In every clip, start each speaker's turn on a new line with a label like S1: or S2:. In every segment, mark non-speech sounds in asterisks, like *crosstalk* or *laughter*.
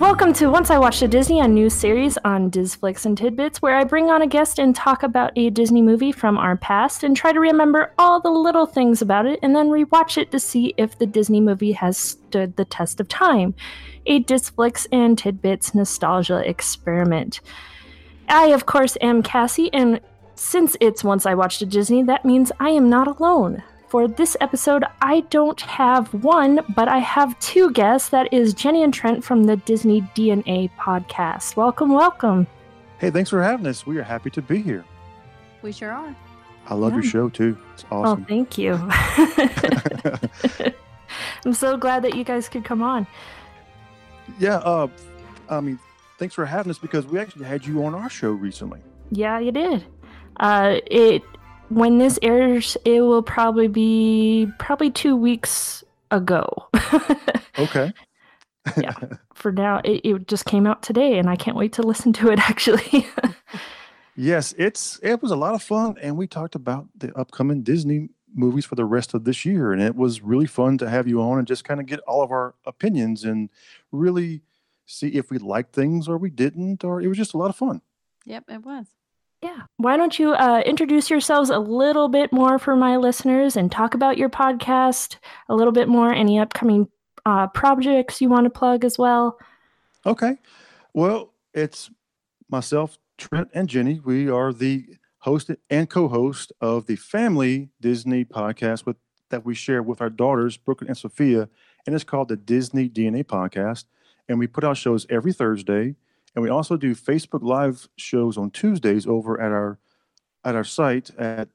S1: Welcome to Once I Watched a Disney, a new series on Disflix and Tidbits, where I bring on a guest and talk about a Disney movie from our past and try to remember all the little things about it and then rewatch it to see if the Disney movie has stood the test of time. A Disflix and Tidbits nostalgia experiment. I, of course, am Cassie, and since it's Once I Watched a Disney, that means I am not alone for this episode, I don't have one, but I have two guests. That is Jenny and Trent from the Disney DNA podcast. Welcome, welcome.
S2: Hey, thanks for having us. We are happy to be here.
S3: We sure are.
S2: I love yeah. your show too. It's oh, awesome.
S1: Oh, thank you. *laughs* *laughs* I'm so glad that you guys could come on.
S2: Yeah, uh, I mean, thanks for having us because we actually had you on our show recently.
S1: Yeah, you did. Uh, it when this airs, it will probably be probably two weeks ago. *laughs*
S2: okay.
S1: yeah. For now, it, it just came out today, and I can't wait to listen to it. *laughs* Actually.
S2: yes, it's it was a lot of fun, and we talked about the upcoming Disney movies for the rest of this year, and it was really fun to have you on and just kind of get all of our opinions and really see if we liked things or we didn't, or it was just a lot of fun.
S3: Yep, it was.
S1: Yeah. Why don't you uh, introduce yourselves a little bit more for my listeners and talk about your podcast a little bit more, any upcoming uh, projects you want to plug as well?
S2: Okay. Well, it's myself, Trent, and Jenny. We are the host and co-host of the Family Disney podcast with that we share with our daughters, Brooklyn and Sophia, and it's called the Disney DNA Podcast. And we put out shows every Thursday. And we also do Facebook Live shows on Tuesdays over at our at our site at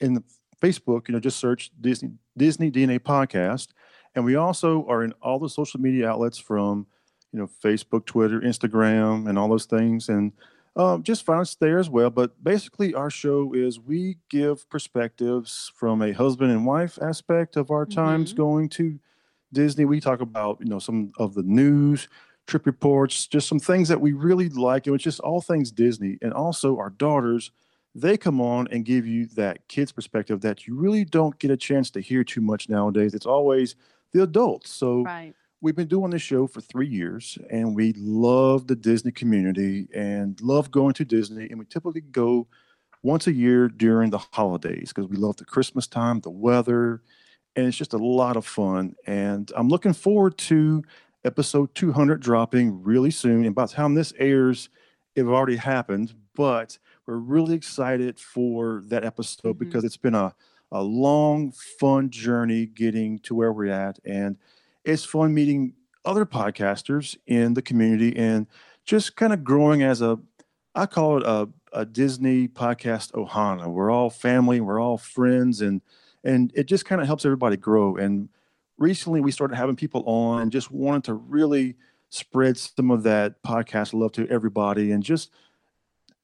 S2: in the Facebook. You know, just search Disney Disney DNA Podcast, and we also are in all the social media outlets from you know Facebook, Twitter, Instagram, and all those things. And um, just find us there as well. But basically, our show is we give perspectives from a husband and wife aspect of our times mm-hmm. going to Disney. We talk about you know some of the news trip reports, just some things that we really like. It was just all things Disney. And also our daughters, they come on and give you that kids perspective that you really don't get a chance to hear too much nowadays. It's always the adults. So right. we've been doing this show for three years and we love the Disney community and love going to Disney. And we typically go once a year during the holidays because we love the Christmas time, the weather, and it's just a lot of fun. And I'm looking forward to episode 200 dropping really soon. And by the time this airs, it already happened, but we're really excited for that episode mm-hmm. because it's been a, a long, fun journey getting to where we're at. And it's fun meeting other podcasters in the community and just kind of growing as a, I call it a, a Disney podcast Ohana. We're all family, we're all friends, and and it just kind of helps everybody grow. And recently we started having people on and just wanted to really spread some of that podcast love to everybody and just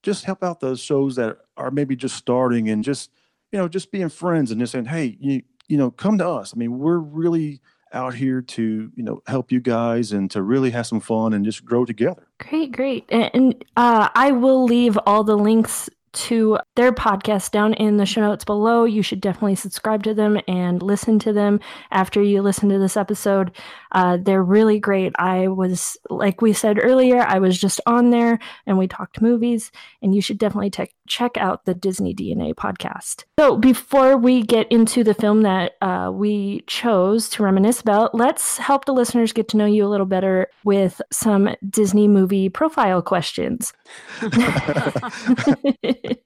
S2: just help out those shows that are maybe just starting and just you know just being friends and just saying hey you you know come to us. I mean we're really out here to you know help you guys and to really have some fun and just grow together.
S1: Great great. And uh, i will leave all the links to their podcast down in the show notes below. You should definitely subscribe to them and listen to them after you listen to this episode. Uh, they're really great. I was, like we said earlier, I was just on there and we talked movies, and you should definitely te- check out the Disney DNA podcast. So, before we get into the film that uh, we chose to reminisce about, let's help the listeners get to know you a little better with some Disney movie profile questions. *laughs* *laughs* *laughs* *laughs*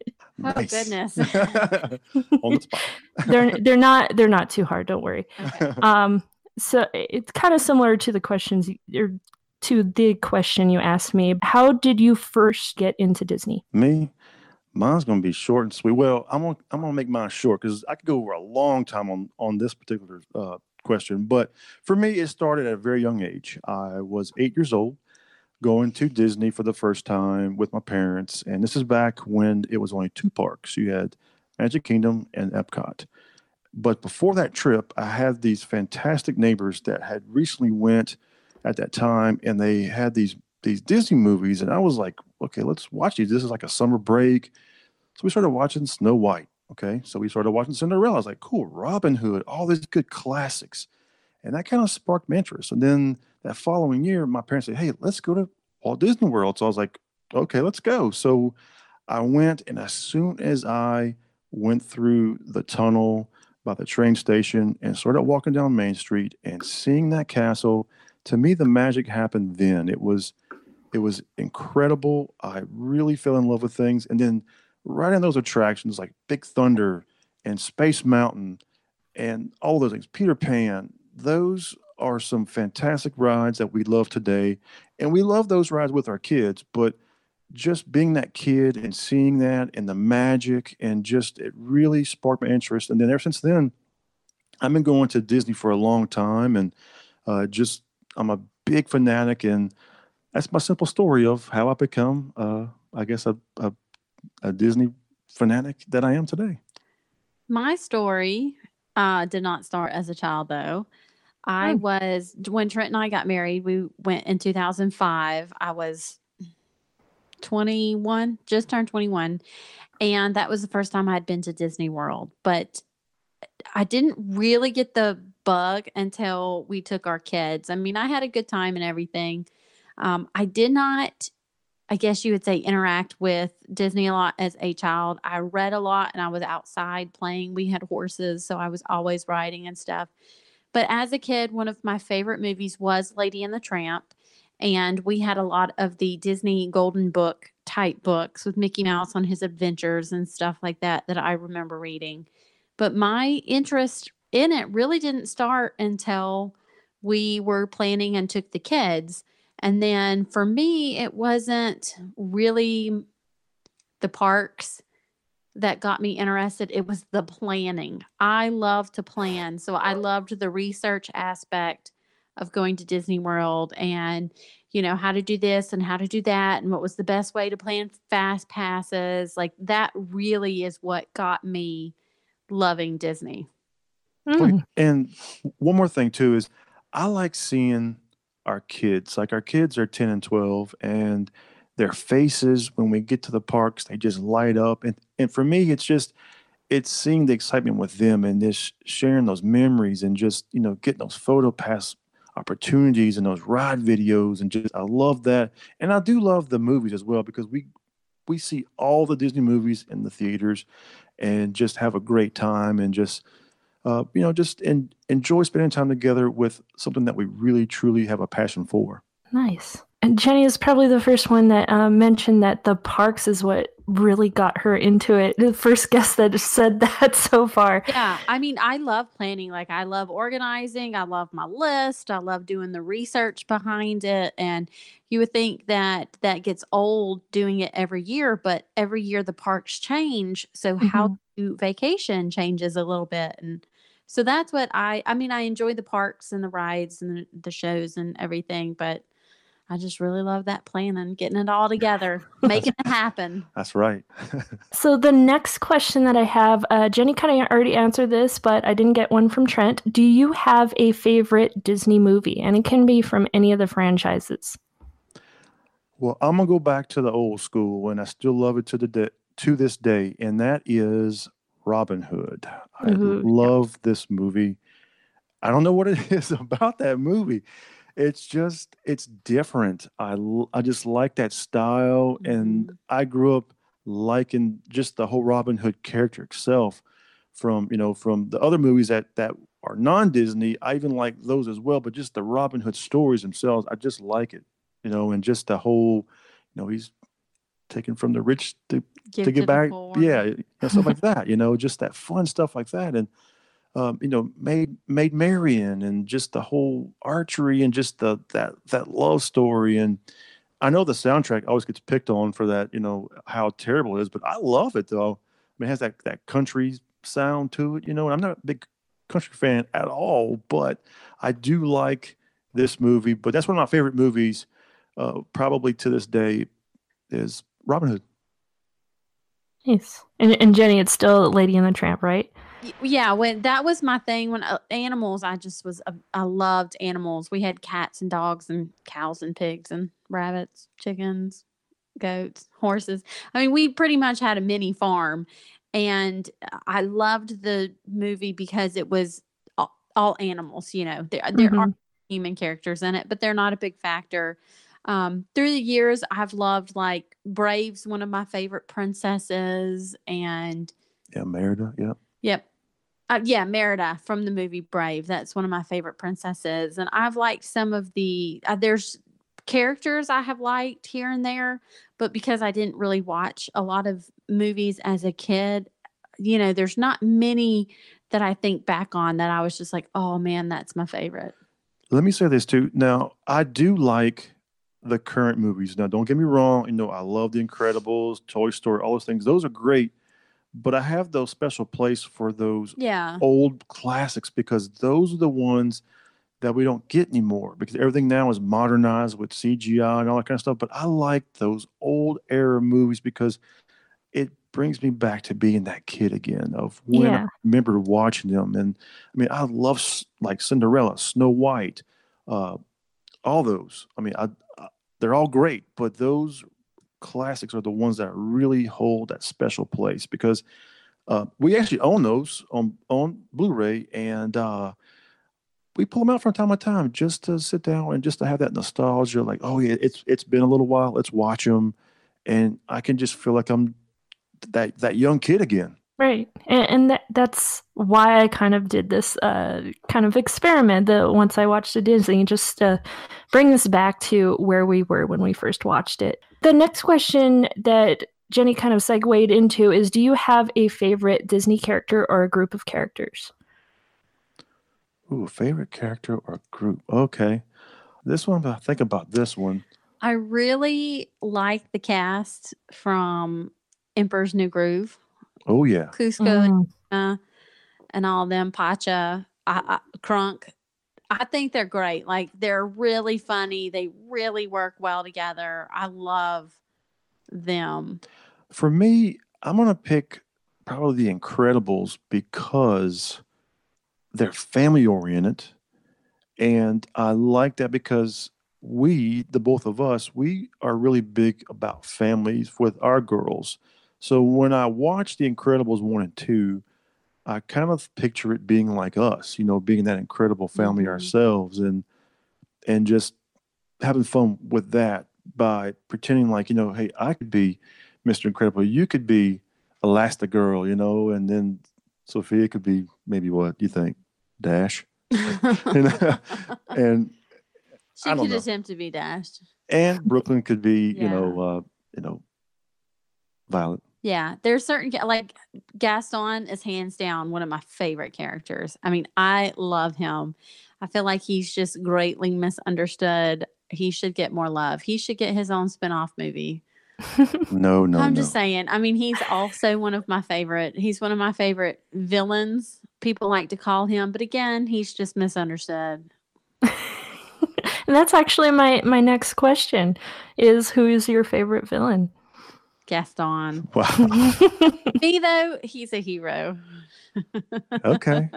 S3: Oh goodness. *laughs* On the spot. *laughs*
S1: they're they're not they're not too hard, don't worry. Okay. Um so it's kind of similar to the questions or to the question you asked me. How did you first get into Disney?
S2: Me? Mine's gonna be short and sweet. Well, I'm gonna I'm gonna make mine short because I could go over a long time on on this particular uh, question. But for me, it started at a very young age. I was eight years old going to Disney for the first time with my parents. And this is back when it was only two parks. You had Magic Kingdom and Epcot. But before that trip, I had these fantastic neighbors that had recently went at that time and they had these these Disney movies and I was like, okay, let's watch these. This is like a summer break. So we started watching Snow White. Okay. So we started watching Cinderella. I was like, cool, Robin Hood, all these good classics. And that kind of sparked my interest. And then that following year, my parents said, Hey, let's go to Walt Disney World. So I was like, Okay, let's go. So I went, and as soon as I went through the tunnel by the train station and started walking down Main Street and seeing that castle, to me, the magic happened then. It was it was incredible. I really fell in love with things. And then right in those attractions like Big Thunder and Space Mountain and all those things, Peter Pan, those are some fantastic rides that we love today. And we love those rides with our kids, but just being that kid and seeing that and the magic and just it really sparked my interest. And then ever since then, I've been going to Disney for a long time and uh, just I'm a big fanatic and that's my simple story of how I become, uh, I guess, a, a, a Disney fanatic that I am today.
S3: My story uh, did not start as a child, though. I hmm. was when Trent and I got married. We went in 2005. I was 21, just turned 21. And that was the first time I'd been to Disney World. But I didn't really get the bug until we took our kids. I mean, I had a good time and everything. Um, I did not, I guess you would say, interact with Disney a lot as a child. I read a lot and I was outside playing. We had horses, so I was always riding and stuff. But as a kid, one of my favorite movies was Lady and the Tramp and we had a lot of the Disney Golden Book type books with Mickey Mouse on his adventures and stuff like that that I remember reading. But my interest in it really didn't start until we were planning and took the kids. And then for me, it wasn't really the parks that got me interested. It was the planning. I love to plan. So I loved the research aspect of going to Disney World and you know how to do this and how to do that and what was the best way to plan fast passes like that really is what got me loving Disney.
S2: Mm. And one more thing too is I like seeing our kids. Like our kids are 10 and 12 and their faces when we get to the parks they just light up and and for me it's just it's seeing the excitement with them and just sharing those memories and just you know getting those photo pass opportunities and those ride videos and just I love that. And I do love the movies as well because we we see all the Disney movies in the theaters and just have a great time and just uh, you know just in, enjoy spending time together with something that we really truly have a passion for.
S1: Nice. Jenny is probably the first one that uh, mentioned that the parks is what really got her into it. The first guest that said *laughs* that so far.
S3: Yeah. I mean, I love planning. Like, I love organizing. I love my list. I love doing the research behind it. And you would think that that gets old doing it every year, but every year the parks change. So, mm-hmm. how do vacation changes a little bit. And so that's what I, I mean, I enjoy the parks and the rides and the, the shows and everything, but I just really love that planning, getting it all *laughs* together, making it happen.
S2: That's right. *laughs*
S1: so the next question that I have, uh, Jenny kind of already answered this, but I didn't get one from Trent. Do you have a favorite Disney movie? And it can be from any of the franchises.
S2: Well, I'm gonna go back to the old school, and I still love it to the de- to this day, and that is Robin Hood. I Ooh, love yeah. this movie. I don't know what it *laughs* is about that movie it's just it's different. I I just like that style, and mm-hmm. I grew up liking just the whole Robin Hood character itself. From you know from the other movies that that are non Disney, I even like those as well. But just the Robin Hood stories themselves, I just like it. You know, and just the whole, you know, he's taken from the rich to, to get to back. Yeah, you know, stuff like that. You know, just that fun stuff like that, and um, you know, made Maid Marian and just the whole archery and just the that that love story. And I know the soundtrack always gets picked on for that, you know, how terrible it is, but I love it though. I mean, it has that that country sound to it, you know. And I'm not a big country fan at all, but I do like this movie. But that's one of my favorite movies, uh, probably to this day, is Robin Hood.
S1: Nice. And, and Jenny, it's still Lady and the Tramp, right?
S3: Yeah when that was my thing when uh, animals i just was uh, i loved animals we had cats and dogs and cows and pigs and rabbits chickens goats horses i mean we pretty much had a mini farm and i loved the movie because it was all, all animals you know there, there mm-hmm. are human characters in it, but they're not a big factor. Um, through the years, I've loved like Brave's one of my favorite princesses, and
S2: Yeah, Merida. Yep.
S3: Yep. Uh, yeah, Merida from the movie Brave. That's one of my favorite princesses. And I've liked some of the, uh, there's characters I have liked here and there, but because I didn't really watch a lot of movies as a kid, you know, there's not many that I think back on that I was just like, oh man, that's my favorite.
S2: Let me say this too. Now, I do like the current movies. Now, don't get me wrong. You know, I love The Incredibles, Toy Story, all those things. Those are great. But I have those special place for those
S3: Yeah.
S2: old classics because those are the ones that we don't get anymore because everything now is modernized with CGI and all that kind of stuff. But I like those old era movies because it brings me back to being that kid again of when I remember watching them. And I mean, I love like Cinderella, Snow White, uh, all those. I mean, I, I, they're all great, but those classics are the ones that really hold that special place because uh, we actually own those on on Blu-ray, and uh, we pull them out from time to time just to sit down and just to have that nostalgia. Like, oh yeah, it's it's been a little while. Let's watch them, and I can just feel like I'm that that young kid again.
S1: Right. And, and that, that's why I kind of did this uh, kind of experiment that once I watched the Disney, just to bring this back to where we were when we first watched it. The next question that Jenny kind of segued into is Do you have a favorite Disney character or a group of characters?
S2: Ooh, favorite character or group? Okay, this one. I think about this one.
S3: I really like the cast from Emperor's New Groove,
S2: Oh yeah,
S3: Kuzco and
S1: Mm,
S3: uh, and all them Pacha, I, I, Kronk. I think they're great. Like they're really funny. They really work well together. I love them.
S2: for me, I'm gonna pick probably The Incredibles because they're family oriented, and I like that because we, the both of us, we are really big about families with our girls. So when I watch The Incredibles one and two, I kind of picture it being like us, you know, being that incredible family
S3: Mhm.
S2: ourselves, and and just having fun with that by pretending like you know, hey, I could be Mr. Incredible, you could be Elastigirl, you know, and then Sophia could be maybe what you think, Dash, *laughs* know, *laughs* and
S3: she could attempt to be Dash.
S2: and Brooklyn could be, you know, uh, you know, Violet.
S3: Yeah, there's certain like Gaston is hands down one of my favorite characters. I mean, I love him. I feel like he's just greatly misunderstood. He should get more love. He should get his own spin-off movie. *laughs*
S2: No, no,
S3: I'm
S2: no.
S3: just saying. I mean, he's also one of my favorite. He's one of my favorite villains. People like to call him, but again, he's just misunderstood.
S1: and *laughs* that's actually my, my next question is who is your favorite villain?
S3: Gaston. *laughs*
S2: Wow. *laughs*
S3: Me though, he's a hero. *laughs*
S2: okay.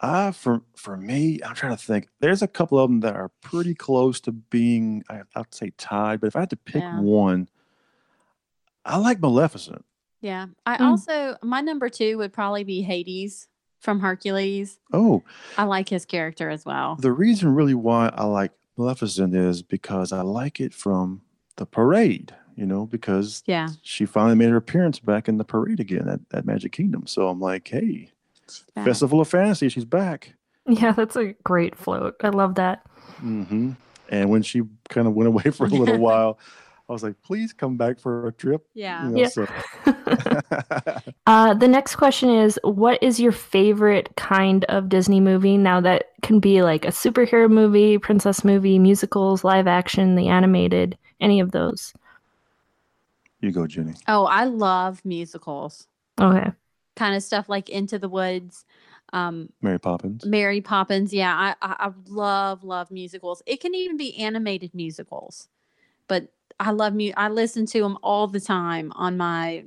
S2: Uh, for for me, I'm trying to think. There's a couple of them that are pretty close to being, I, I'd say tied. But if I had to pick
S3: Yeah.
S2: one, I like Maleficent.
S3: Yeah. I
S1: Mm.
S3: also my number two would probably be Hades from Hercules.
S2: Oh,
S3: I like his character as well.
S2: the reason really why I like Maleficent is because I like it from the parade. You know, because
S3: Yeah.
S2: she finally made her appearance back in the parade again at, at Magic Kingdom. So I'm like, hey. Festival of Fantasy, she's back.
S1: yeah, that's a great float. I love that.
S2: hmm And when she kind of went away for a *laughs* little while, I was like, please come back for a trip.
S3: Yeah.
S2: You know,
S1: Yeah.
S2: so- *laughs*
S1: Uh, the next question is What is your favorite kind of Disney movie? Now, that can be like a superhero movie, princess movie, musicals, live action, the animated, any of those.
S2: You go, Jenny.
S3: Oh, I love musicals.
S1: Okay.
S3: Kind of stuff like Into the Woods, um,
S2: Mary Poppins.
S3: Mary Poppins. Yeah, I, I, I love love musicals. It can even be animated musicals, but I love mu. I listen to them all the time on my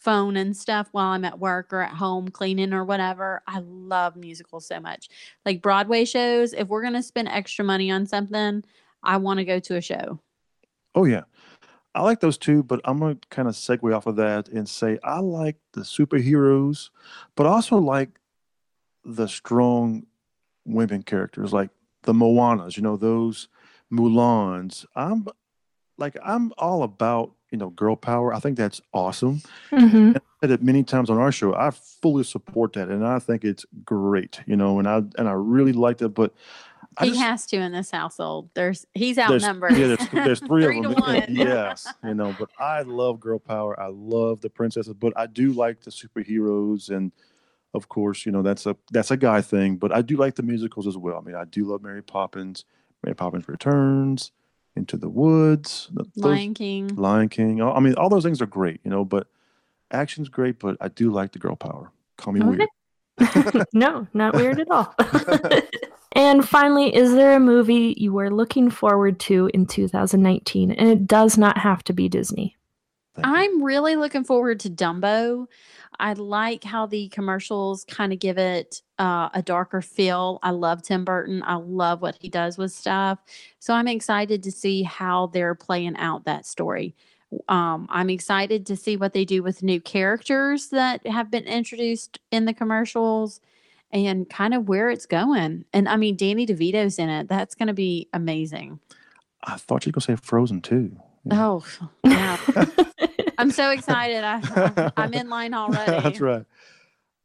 S3: phone and stuff while I'm at work or at home cleaning or whatever. I love musicals so much. Like Broadway shows. If we're gonna spend extra money on something, I want to go to a show.
S2: Oh, yeah. I like those too, but I'm going to kind of segue off of that and say I like the superheroes, but also like the strong women characters like the Moanas, you know, those Mulans. I'm like I'm all about you know girl power. I think that's awesome.
S1: hmm
S2: I said it many times on our show. I fully support that, and I think it's great. You know, and I and I really like that. But I
S3: he
S2: just-
S3: has to in this household. There's he's
S2: there's,
S3: outnumbered.
S2: yeah, there's, there's three, *laughs*
S3: Three
S2: of
S3: to
S2: them.
S3: one. *laughs*
S2: yes, you know, but I love girl power. I love the princesses, but I do like the superheroes, and of course, you know that's a that's a guy thing. But I do like the musicals as well. I mean, I do love Mary Poppins. Mary Poppins Returns, Into the Woods, th- those-
S3: Lion King.
S2: Lion King. I mean, all those things are great, you know. But action's great, but I do like the girl power. Call me
S1: Okay.
S2: weird. *laughs*
S1: no, not weird at all. And finally, is there a movie you were looking forward to in 2019? And it does not have to be Disney.
S3: I'm really looking forward to Dumbo. I like how the commercials kind of give it uh, a darker feel. I love Tim Burton. I love what he does with stuff. So I'm excited to see how they're playing out that story. Um, I'm excited to see what they do with new characters that have been introduced in the commercials and kind of where it's going. And I mean, Danny DeVito's in it. That's going to be amazing.
S2: I thought you were gonna say Frozen too.
S3: Oh, yeah. *laughs* I'm so excited. I, I'm, in line already.
S2: That's right.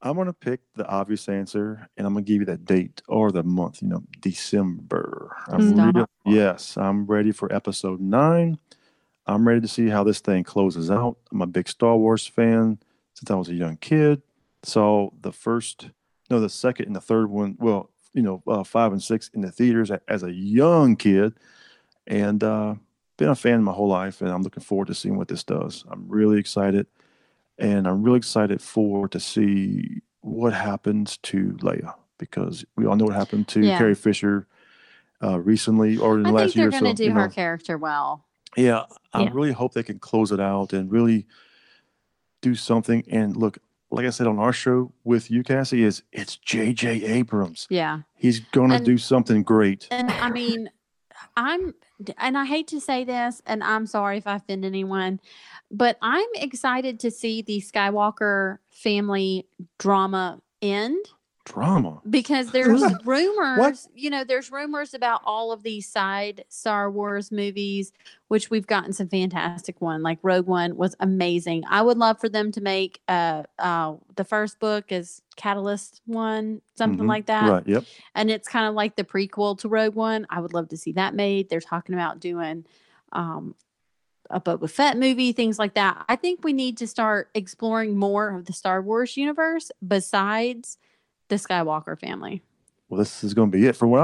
S2: I'm gonna pick the obvious answer, and I'm gonna give you that date or the month. You know, December. I'm yes, I'm ready for episode nine. I'm ready to see how this thing closes out. I'm a big Star Wars fan since I was a young kid. So the first, no, the second and the third one. Well, you know, uh, five and six in the theaters as a young kid, and uh, been a fan my whole life. And I'm looking forward to seeing what this does. I'm really excited and I'm really excited for to see what happens to Leia because we all know what happened to
S3: Yeah.
S2: Carrie Fisher uh, recently or in the
S3: I
S2: last
S3: think they're going to
S2: so,
S3: do
S2: you
S3: her character well.
S2: Yeah, I
S1: Yeah.
S2: really hope they can close it out and really do something. And look, like I said on our show with you, Cassie, is it's J.J. Abrams.
S3: Yeah.
S2: He's gonna
S3: And-
S2: do something great.
S3: And I mean, I'm, and I hate to say this, and I'm sorry if I offend anyone, but I'm excited to see the Skywalker family drama end
S2: Drama.
S3: because *laughs* there's rumors, you know, there's rumors about all of these side Star Wars movies, which we've gotten some fantastic one. Like Rogue One was amazing. I would love for them to make uh uh the first book is Catalyst one, something
S2: Mhm.
S3: like that
S2: Right. Yep.
S3: and it's kind of like the prequel to Rogue One. I would love to see that made. They're talking about doing um, a Boba Fett movie, things like that. I think we need to start exploring more of the Star Wars universe besides the Skywalker family.
S2: Well, this is going to be it. For what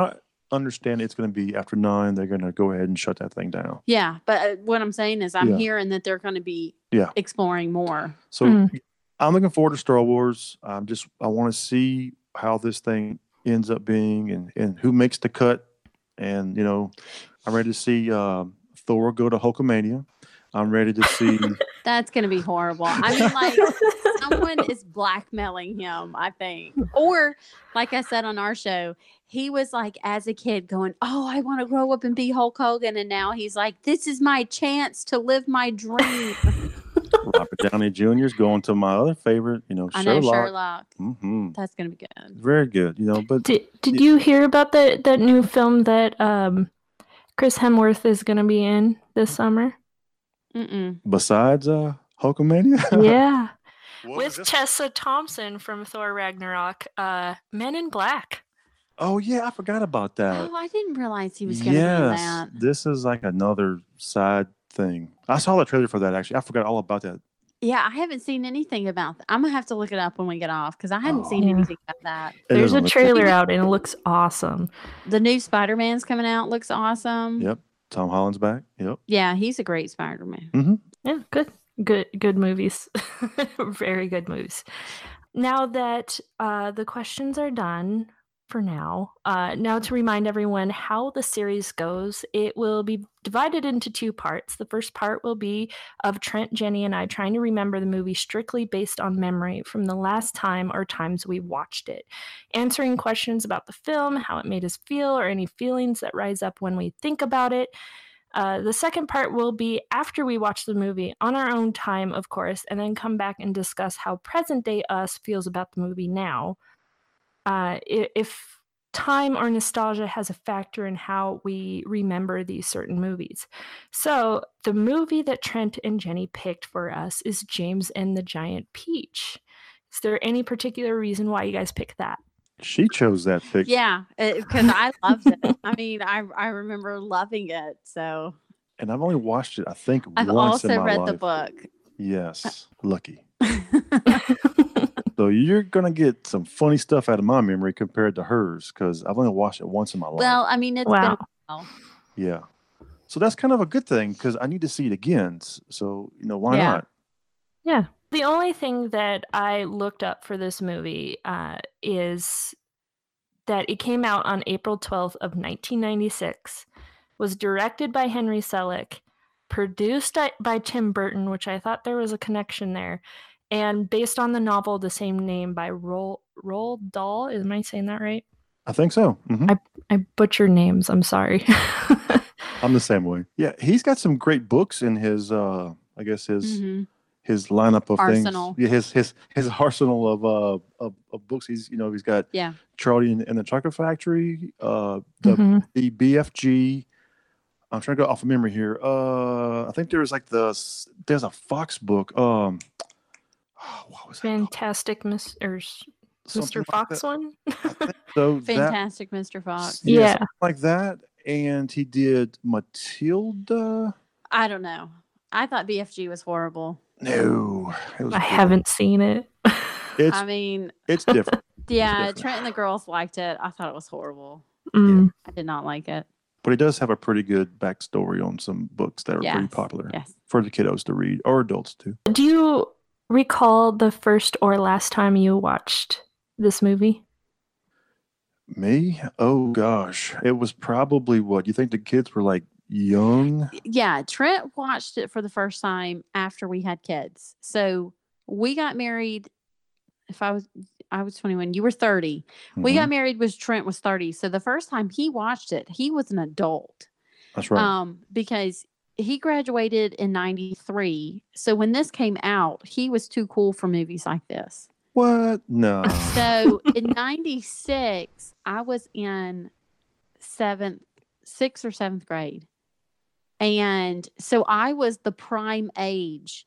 S2: I understand, it's going to be after nine. They're going to go ahead and shut that thing down.
S3: Yeah, but uh, what I'm saying is, I'm
S2: Yeah.
S3: hearing that they're going to be
S2: Yeah.
S3: exploring more.
S2: So
S1: Mm.
S2: I'm looking forward to Star Wars. I'm just I want to see how this thing ends up being and and who makes the cut. And you know, I'm ready to see um, Thor go to Hulkamania. I'm ready to see. *laughs*
S3: That's going to be horrible. I mean, like *laughs* someone is blackmailing him, I think. Or, like I said on our show, he was like, as a kid, going, Oh, I want to grow up and be Hulk Hogan. And now he's like, This is my chance to live my dream. *laughs*
S2: Robert Downey Jr. is going to my other favorite, you know,
S3: I know
S2: Sherlock.
S3: Sherlock.
S2: hmm
S3: That's going to be good.
S2: Very good, you know. But
S1: Did Did you hear about that that new film that um, Chris Hemsworth is going to be in this summer?
S3: Mm-mm.
S2: besides uh, Hulkamania, *laughs*
S1: yeah,
S2: What
S1: with
S2: this?
S1: Tessa Thompson from Thor Ragnarok. Uh, Men in Black.
S2: oh yeah, I forgot about that.
S3: Oh, I didn't realize he was going to be in
S2: yes,
S3: that.
S2: this is like another side thing. I saw the trailer for that actually. I forgot all about that.
S3: Yeah, I haven't seen anything about that. I'm going to have to look it up when we get off because I hadn't seen
S1: Oh.
S3: anything about that.
S2: It
S1: There's a
S2: doesn't look-
S1: trailer out and it looks awesome.
S3: The new Spider Man's coming out. Looks awesome.
S2: Yep, Tom Holland's back. Yep.
S3: Yeah, he's a great Spider Man.
S1: Yeah, good, good, good movies. *laughs* Very good movies. Now that uh, the questions are done for now, uh, now to remind everyone how the series goes, it will be divided into two parts. The first part will be of Trent, Jenny, and I trying to remember the movie strictly based on memory from the last time or times we watched it, answering questions about the film, how it made us feel, or any feelings that rise up when we think about it. Uh, the second part will be after we watch the movie on our own time, of course, and then come back and discuss how present day us feels about the movie now. Uh, if time or nostalgia has a factor in how we remember these certain movies. So, the movie that Trent and Jenny picked for us is James and the Giant Peach. Is there any particular reason why you guys picked that?
S2: She chose that pick.
S3: Yeah, because I loved it. I mean, I I remember loving it. So
S2: And I've only watched it, I think, once
S3: I've
S2: once in
S3: also
S2: my
S3: read
S2: life.
S3: the book.
S2: Uh, yes, lucky. *laughs* So you're gonna get some funny stuff out of my memory compared to hers because I've only watched it once in my life.
S3: well, I mean, it's
S1: Wow.
S3: been a while.
S2: yeah. So that's kind of a good thing because I need to see it again. So you know why
S3: Yeah.
S2: not?
S1: Yeah. The only thing that I looked up for this movie uh, is that it came out on April 12th of 1996, was directed by Henry Selick, produced by- by Tim Burton, which I thought there was a connection there, and based on the novel the same name by Roald Roald Dahl. Am I saying that right?
S2: I think so. hmm
S1: I butcher names. I'm sorry. *laughs*
S2: I'm the same way. Yeah, he's got some great books in his. uh I guess his
S3: Mhm.
S2: His lineup of
S3: Arsenal.
S2: things. Yeah, his his his *laughs* arsenal of uh of, of books. He's you know he's got
S3: Yeah.
S2: Charlie and, and the Chocolate Factory. Uh, the
S1: Mhm.
S2: the BFG. I'm trying to go off of memory here. Uh, I think there's like the there's a Fox book. Um, *sighs* what was that? called?
S1: Fantastic Miss or
S2: Something
S1: Mr. Fox
S2: that.
S1: one?
S2: I think *laughs* so that
S3: Fantastic, Mr. Fox.
S2: yeah,
S1: Yeah.
S2: something like that. And he did Matilda.
S3: I don't know. I thought BFG was horrible.
S2: No, it was
S1: I
S2: horrible.
S1: haven't seen it. *laughs*
S2: It's
S3: I mean,
S2: it's different, *laughs* *laughs*
S3: yeah,
S2: different.
S3: Trent and the girls liked it. I thought it was horrible.
S1: Mm.
S3: I did not like it.
S2: but he does have a pretty good backstory on some books that are pretty popular
S3: Yes.
S2: for the kiddos to read or adults too.
S1: Do you recall the first or last time you watched this movie?
S2: Me? Oh gosh, it was probably what you think the kids were like young.
S3: Yeah, Trent watched it for the first time after we had kids. So we got married. If I was, I was 21. You were 30. We
S2: Mhm,
S3: got married was Trent was 30. So the first time he watched it, he was an adult.
S2: That's right.
S3: Um, because he graduated in 93. So when this came out, he was too cool for movies like this.
S2: what? No. *laughs*
S3: So in 96, I was in seventh, sixth or seventh grade. And so I was the prime age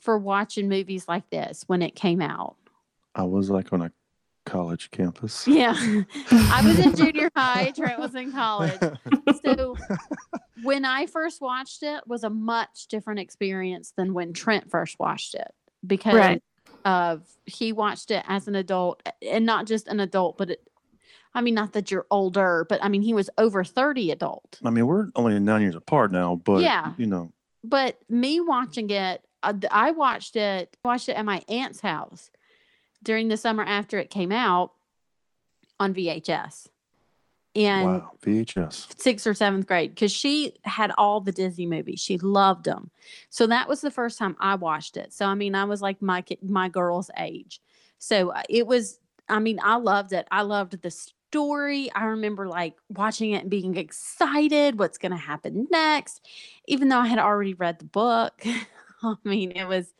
S3: for watching movies like this when it came out.
S2: I was like on a college campus. *laughs*
S3: Yeah. I was in junior high, Trent was in college. So *laughs* when I first watched it was a much different experience than when Trent first watched it because
S1: Right.
S3: of he watched it as an adult and not just an adult but it, I mean not that you're older but I mean he was over 30 adult.
S2: I mean, we're only nine years apart now, but
S3: Yeah.
S2: you know,
S3: But me watching it uh, I watched it watched it at my aunt's house during the summer after it came out on VHS. And
S2: wow, VHS.
S3: sixth or seventh grade because she had all the Disney movies. She loved them. So that was the first time I watched it. So I mean, I was like my my girl's age. So uh, it was. I mean, I loved it. I loved the story. I remember like watching it and being excited. What's going to happen next? Even though I had already read the book. *laughs* I mean, it was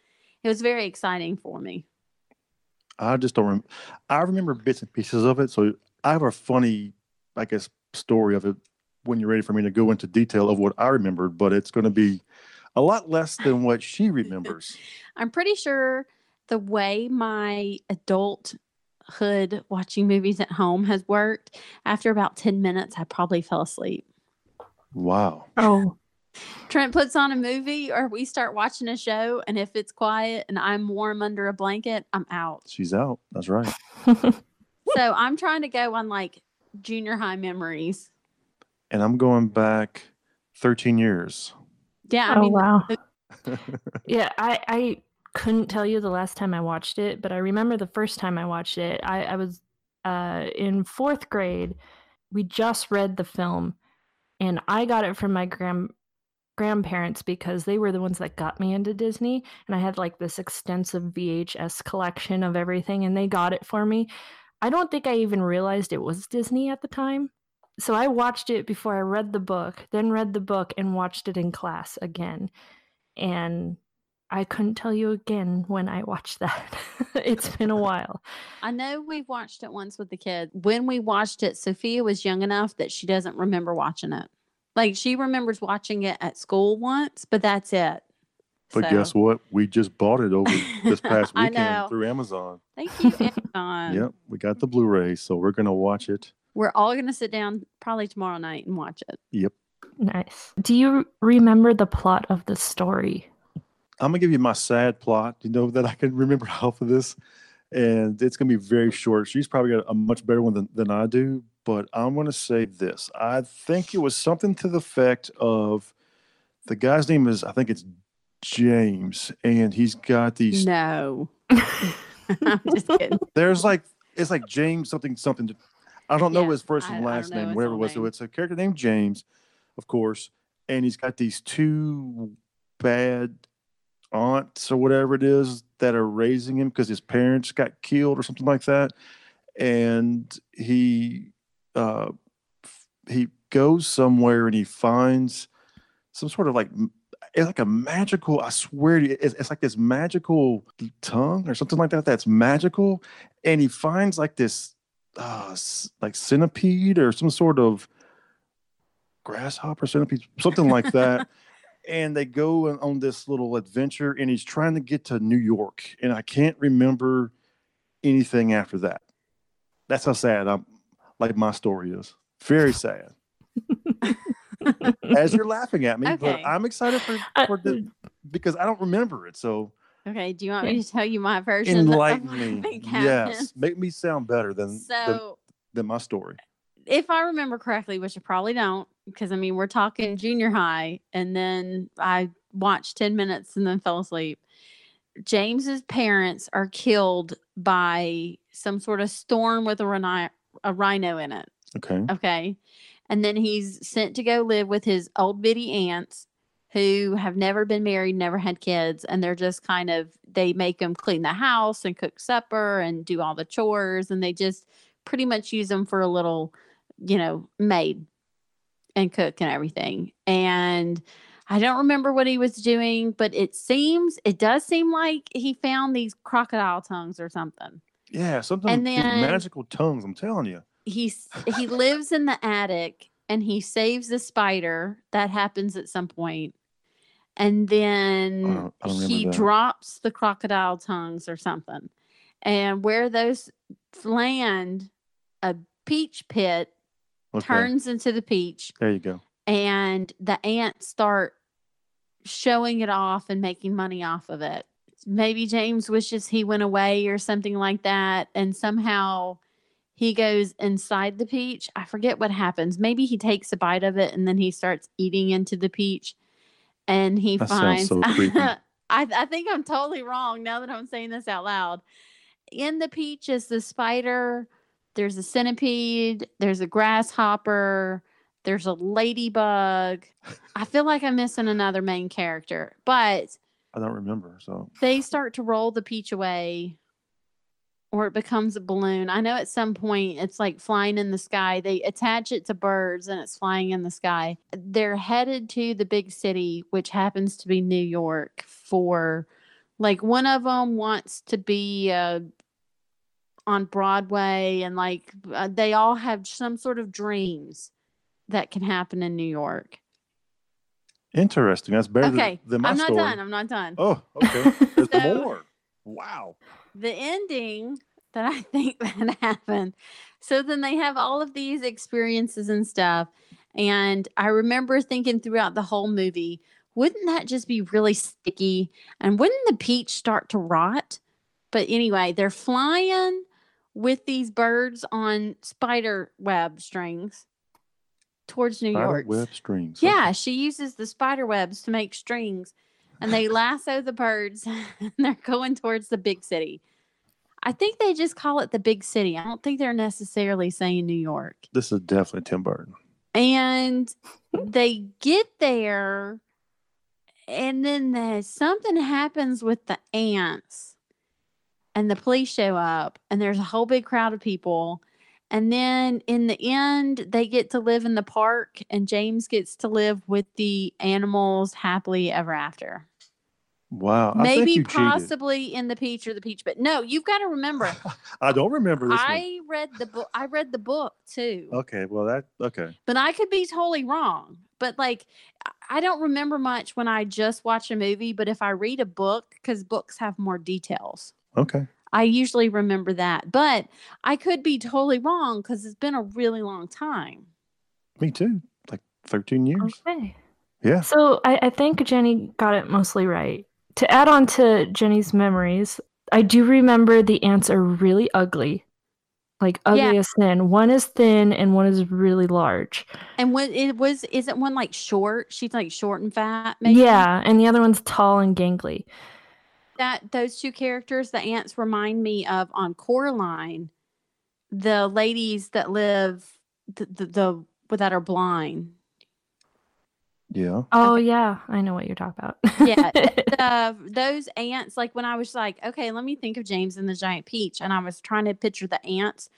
S3: it was very exciting for me.
S2: I just don't. remember. I remember bits and pieces of it, so I have a funny, I guess, story of it when you're ready for me to go into detail of what I remembered. But it's going to be a lot less than what she *laughs* remembers.
S3: I'm pretty sure the way my adulthood watching movies at home has worked, after about 10 minutes, I probably fell asleep.
S2: Wow.
S1: Oh,
S3: Trent puts on a movie or we start watching a show, and if it's quiet and I'm warm under a blanket, I'm out.
S2: She's out. That's right. *laughs*
S3: so I'm trying to go on like junior high memories.
S2: And I'm going back 13 years.
S3: Yeah. I
S1: oh
S3: mean,
S1: wow. *laughs* yeah, I I couldn't tell you the last time I watched it, but I remember the first time I watched it. I, I was uh, in fourth grade. We just read the film, and I got it from my grand grandparents because they were the ones that got me into Disney, and I had like this extensive VHS collection of everything, and they got it for me. I don't think I even realized it was Disney at the time. So I watched it before I read the book, then read the book and watched it in class again. And I couldn't tell you again when I watched that. *laughs* it's been a while.
S3: I know we've watched it once with the kids. When we watched it, Sophia was young enough that she doesn't remember watching it. Like she remembers watching it at school once, but that's it.
S2: But
S3: So-
S2: guess what? We just bought it over this *laughs* past
S3: I
S2: weekend
S3: know.
S2: through Amazon.
S3: Thank you, *laughs* Amazon.
S2: Yep, we got the Blu-ray, so we're gonna watch it.
S3: We're all going to sit down probably tomorrow night and watch it.
S2: Yep.
S1: Nice. Do you remember the plot of the story?
S2: I'm gonna give you my sad plot. You know that I can remember *laughs* half of this, and it's gonna be very short. She's probably got a much better one than, than I do, but I'm gonna say this. I think it was something to the effect of the guy's name is I think it's James, and he's got these.
S3: No. *laughs* I'm just kidding.
S2: There's like it's like James something something. I don't know
S3: Yeah,
S2: his first and
S3: I
S2: last name, whatever it was. So it's a character named James, of course, and he's got these two bad aunts or whatever it is that are raising him because his parents got killed or something like that, and he uh, he goes somewhere and he finds some sort of like it's like a magical i swear to you it's, it's like this magical tongue or something like that that's magical. And he finds like this uh like centipede or some sort of grasshopper centipede something like that *laughs* and they go on, on this little adventure and he's trying to get to new york and i can't remember anything after that. That's how sad i'm like my story is. Very sad. As you're laughing at me but i'm excited for,
S1: Uh,
S2: for the because i don't remember it so
S3: Okay. Do you want me to tell you my version?
S2: enlighten *laughs*
S3: what
S2: me. yes. Make me sound better than, than than my story
S3: if I remember correctly, which I probably don't, because I mean, we're talking junior high, and then I watched 10 minutes and then fell asleep. James's parents are killed by some sort of storm with a rhino, a rhino in it.
S2: okay
S3: Okay. And then he's sent to go live with his old bitty aunts who have never been married, never had kids. And they're just kind of, they make him clean the house and cook supper and do all the chores. And they just pretty much use him for a little, you know, maid and cook and everything. And I don't remember what he was doing, but it seems, it does seem like he found these crocodile tongues or something.
S2: yeah something
S3: And then-
S2: magical tongues i'm telling you
S3: he's he lives in the attic and he saves the spider that happens at some point and then
S2: don't- I don't
S3: he
S2: that.
S3: drops the crocodile tongues or something and where those land a peach pit
S2: okay
S3: turns into the peach
S2: there you go
S3: and the aunts start showing it off and making money off of it. Maybe James wishes he went away or something like that, and somehow he goes inside the peach. I forget what happens. Maybe he takes a bite of it and then he starts eating into the peach, and he
S2: That
S3: finds.
S2: so. *laughs*
S3: I, I think I'm totally wrong now that I'm saying this out loud. In the peach is the spider. There's a centipede. There's a grasshopper. There's a ladybug. I feel like I'm missing another main character, but
S2: i don't remember so
S3: they start to roll the peach away or it becomes a balloon. I know at some point it's like flying in the sky. They attach it to birds and it's flying in the sky. They're headed to the big city, which happens to be New York, for like one of them wants to be uh, on Broadway and like uh, they all have some sort of dreams that can happen in New York.
S2: interesting that's better than-
S3: Okay,
S2: than, my
S3: I'm not
S2: story
S3: done. I'm not done.
S2: oh okay there's *laughs*
S3: So-
S2: more wow
S3: the ending that I think *laughs* that happened. So then they have all of these experiences and stuff. And I remember thinking throughout the whole movie, wouldn't that just be really sticky? And wouldn't the peach start to rot? But anyway, they're flying with these birds on spider web strings towards New York.
S2: Spider web strings
S3: Yeah, she uses the spider webs to make strings and they *laughs* lasso the birds *laughs* and they're going towards the big city. I think they just call it the big city. I don't think they're necessarily saying New York.
S2: this is definitely tim burton
S3: And *laughs* they get there and then the, something happens with the aunts and the police show up and there's a whole big crowd of people and then in the end they get to live in the park and james gets to live with the animals happily ever after
S2: Wow. I think
S3: Maybe
S2: you cheated.
S3: possibly in the peach or the peach, but no, you've got to remember. *laughs*
S2: I don't remember this one.
S3: I read the book. I read the book too,
S2: Okay. Well, that okay.
S3: but I could be totally wrong. But like, I don't remember much when I just watch a movie. But if I read a book, because books have more details,
S2: Okay.
S3: I usually remember that. But I could be totally wrong because it's been a really long time.
S2: Me too. Like 13 years.
S1: Okay.
S2: Yeah.
S1: So I, I think Jenny got it mostly right. To add on to Jenny's memories, I do remember the aunts are really ugly. Like ugly
S3: Yeah.
S1: as sin. One is thin and one is really large.
S3: And when it was, isn't one like short? She's like short and fat. Maybe?
S1: Yeah, and the other one's tall and gangly.
S3: That those two characters, the aunts, remind me of on Coraline, the ladies that live the the, the that are blind.
S2: Yeah.
S1: Oh yeah, I know what you're talking about.
S3: Yeah, *laughs* the, those aunts. Like when I was like, okay, let me think of James and the Giant Peach, and I was trying to picture the aunts.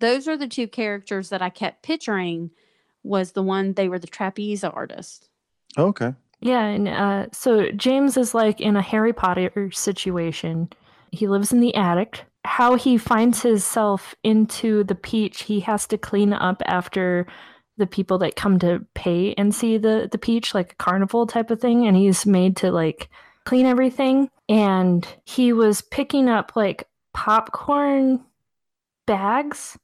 S3: Those are the two characters that I kept picturing. Was the one they were the trapeze artist.
S2: Okay.
S1: Yeah, and uh, so James is like in a Harry Potter situation. He lives in the attic. How he finds himself into the peach, he has to clean up after the people that come to pay and see the the peach, like a carnival type of thing. And he's made to like clean everything. And he was picking up like popcorn bags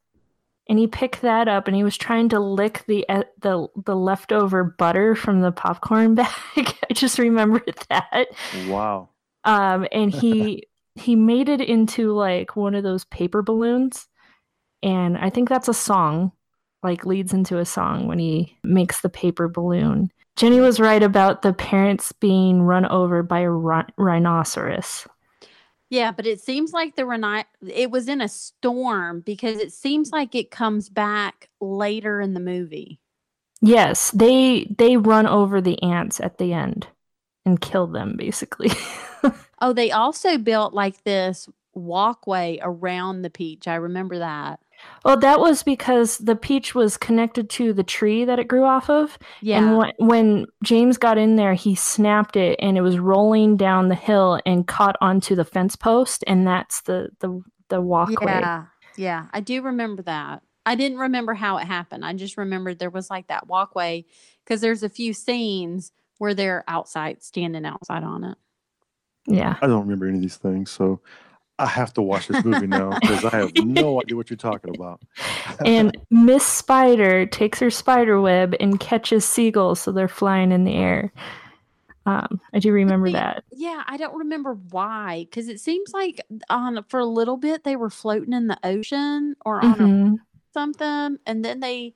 S1: and he picked that up and he was trying to lick the the the leftover butter from the popcorn *laughs* bag. I just remembered that.
S2: Wow.
S1: Um, and he *laughs* he made it into like one of those paper balloons, and I think that's a song, like leads into a song when he makes the paper balloon. Jenny was right about the parents being run over by a rhi- rhinoceros.
S3: Yeah, but it seems like the reni- it was in a storm because it seems like it comes back later in the movie.
S1: Yes, they they run over the aunts at the end and kill them basically. *laughs*
S3: Oh, they also built like this walkway around the peach. I remember that.
S1: Well, that was because the peach was connected to the tree that it grew off of.
S3: Yeah.
S1: And when, when James got in there, he snapped it and it was rolling down the hill and caught onto the fence post and that's the the the walkway.
S3: yeah. Yeah. I do remember that. I didn't remember how it happened. I just remembered there was like that walkway because there's a few scenes where they're outside, standing outside on it.
S1: Yeah.
S2: I don't remember any of these things, so I have to watch this movie now *laughs* because I have no idea what you're talking about. *laughs*
S1: And Miss Spider takes her spider web and catches seagulls so they're flying in the air. Um, I do remember
S3: Wait,
S1: that.
S3: Yeah, I don't remember why because it seems like on for a little bit they were floating in the ocean or on a,
S1: Mhm.
S3: something, and then they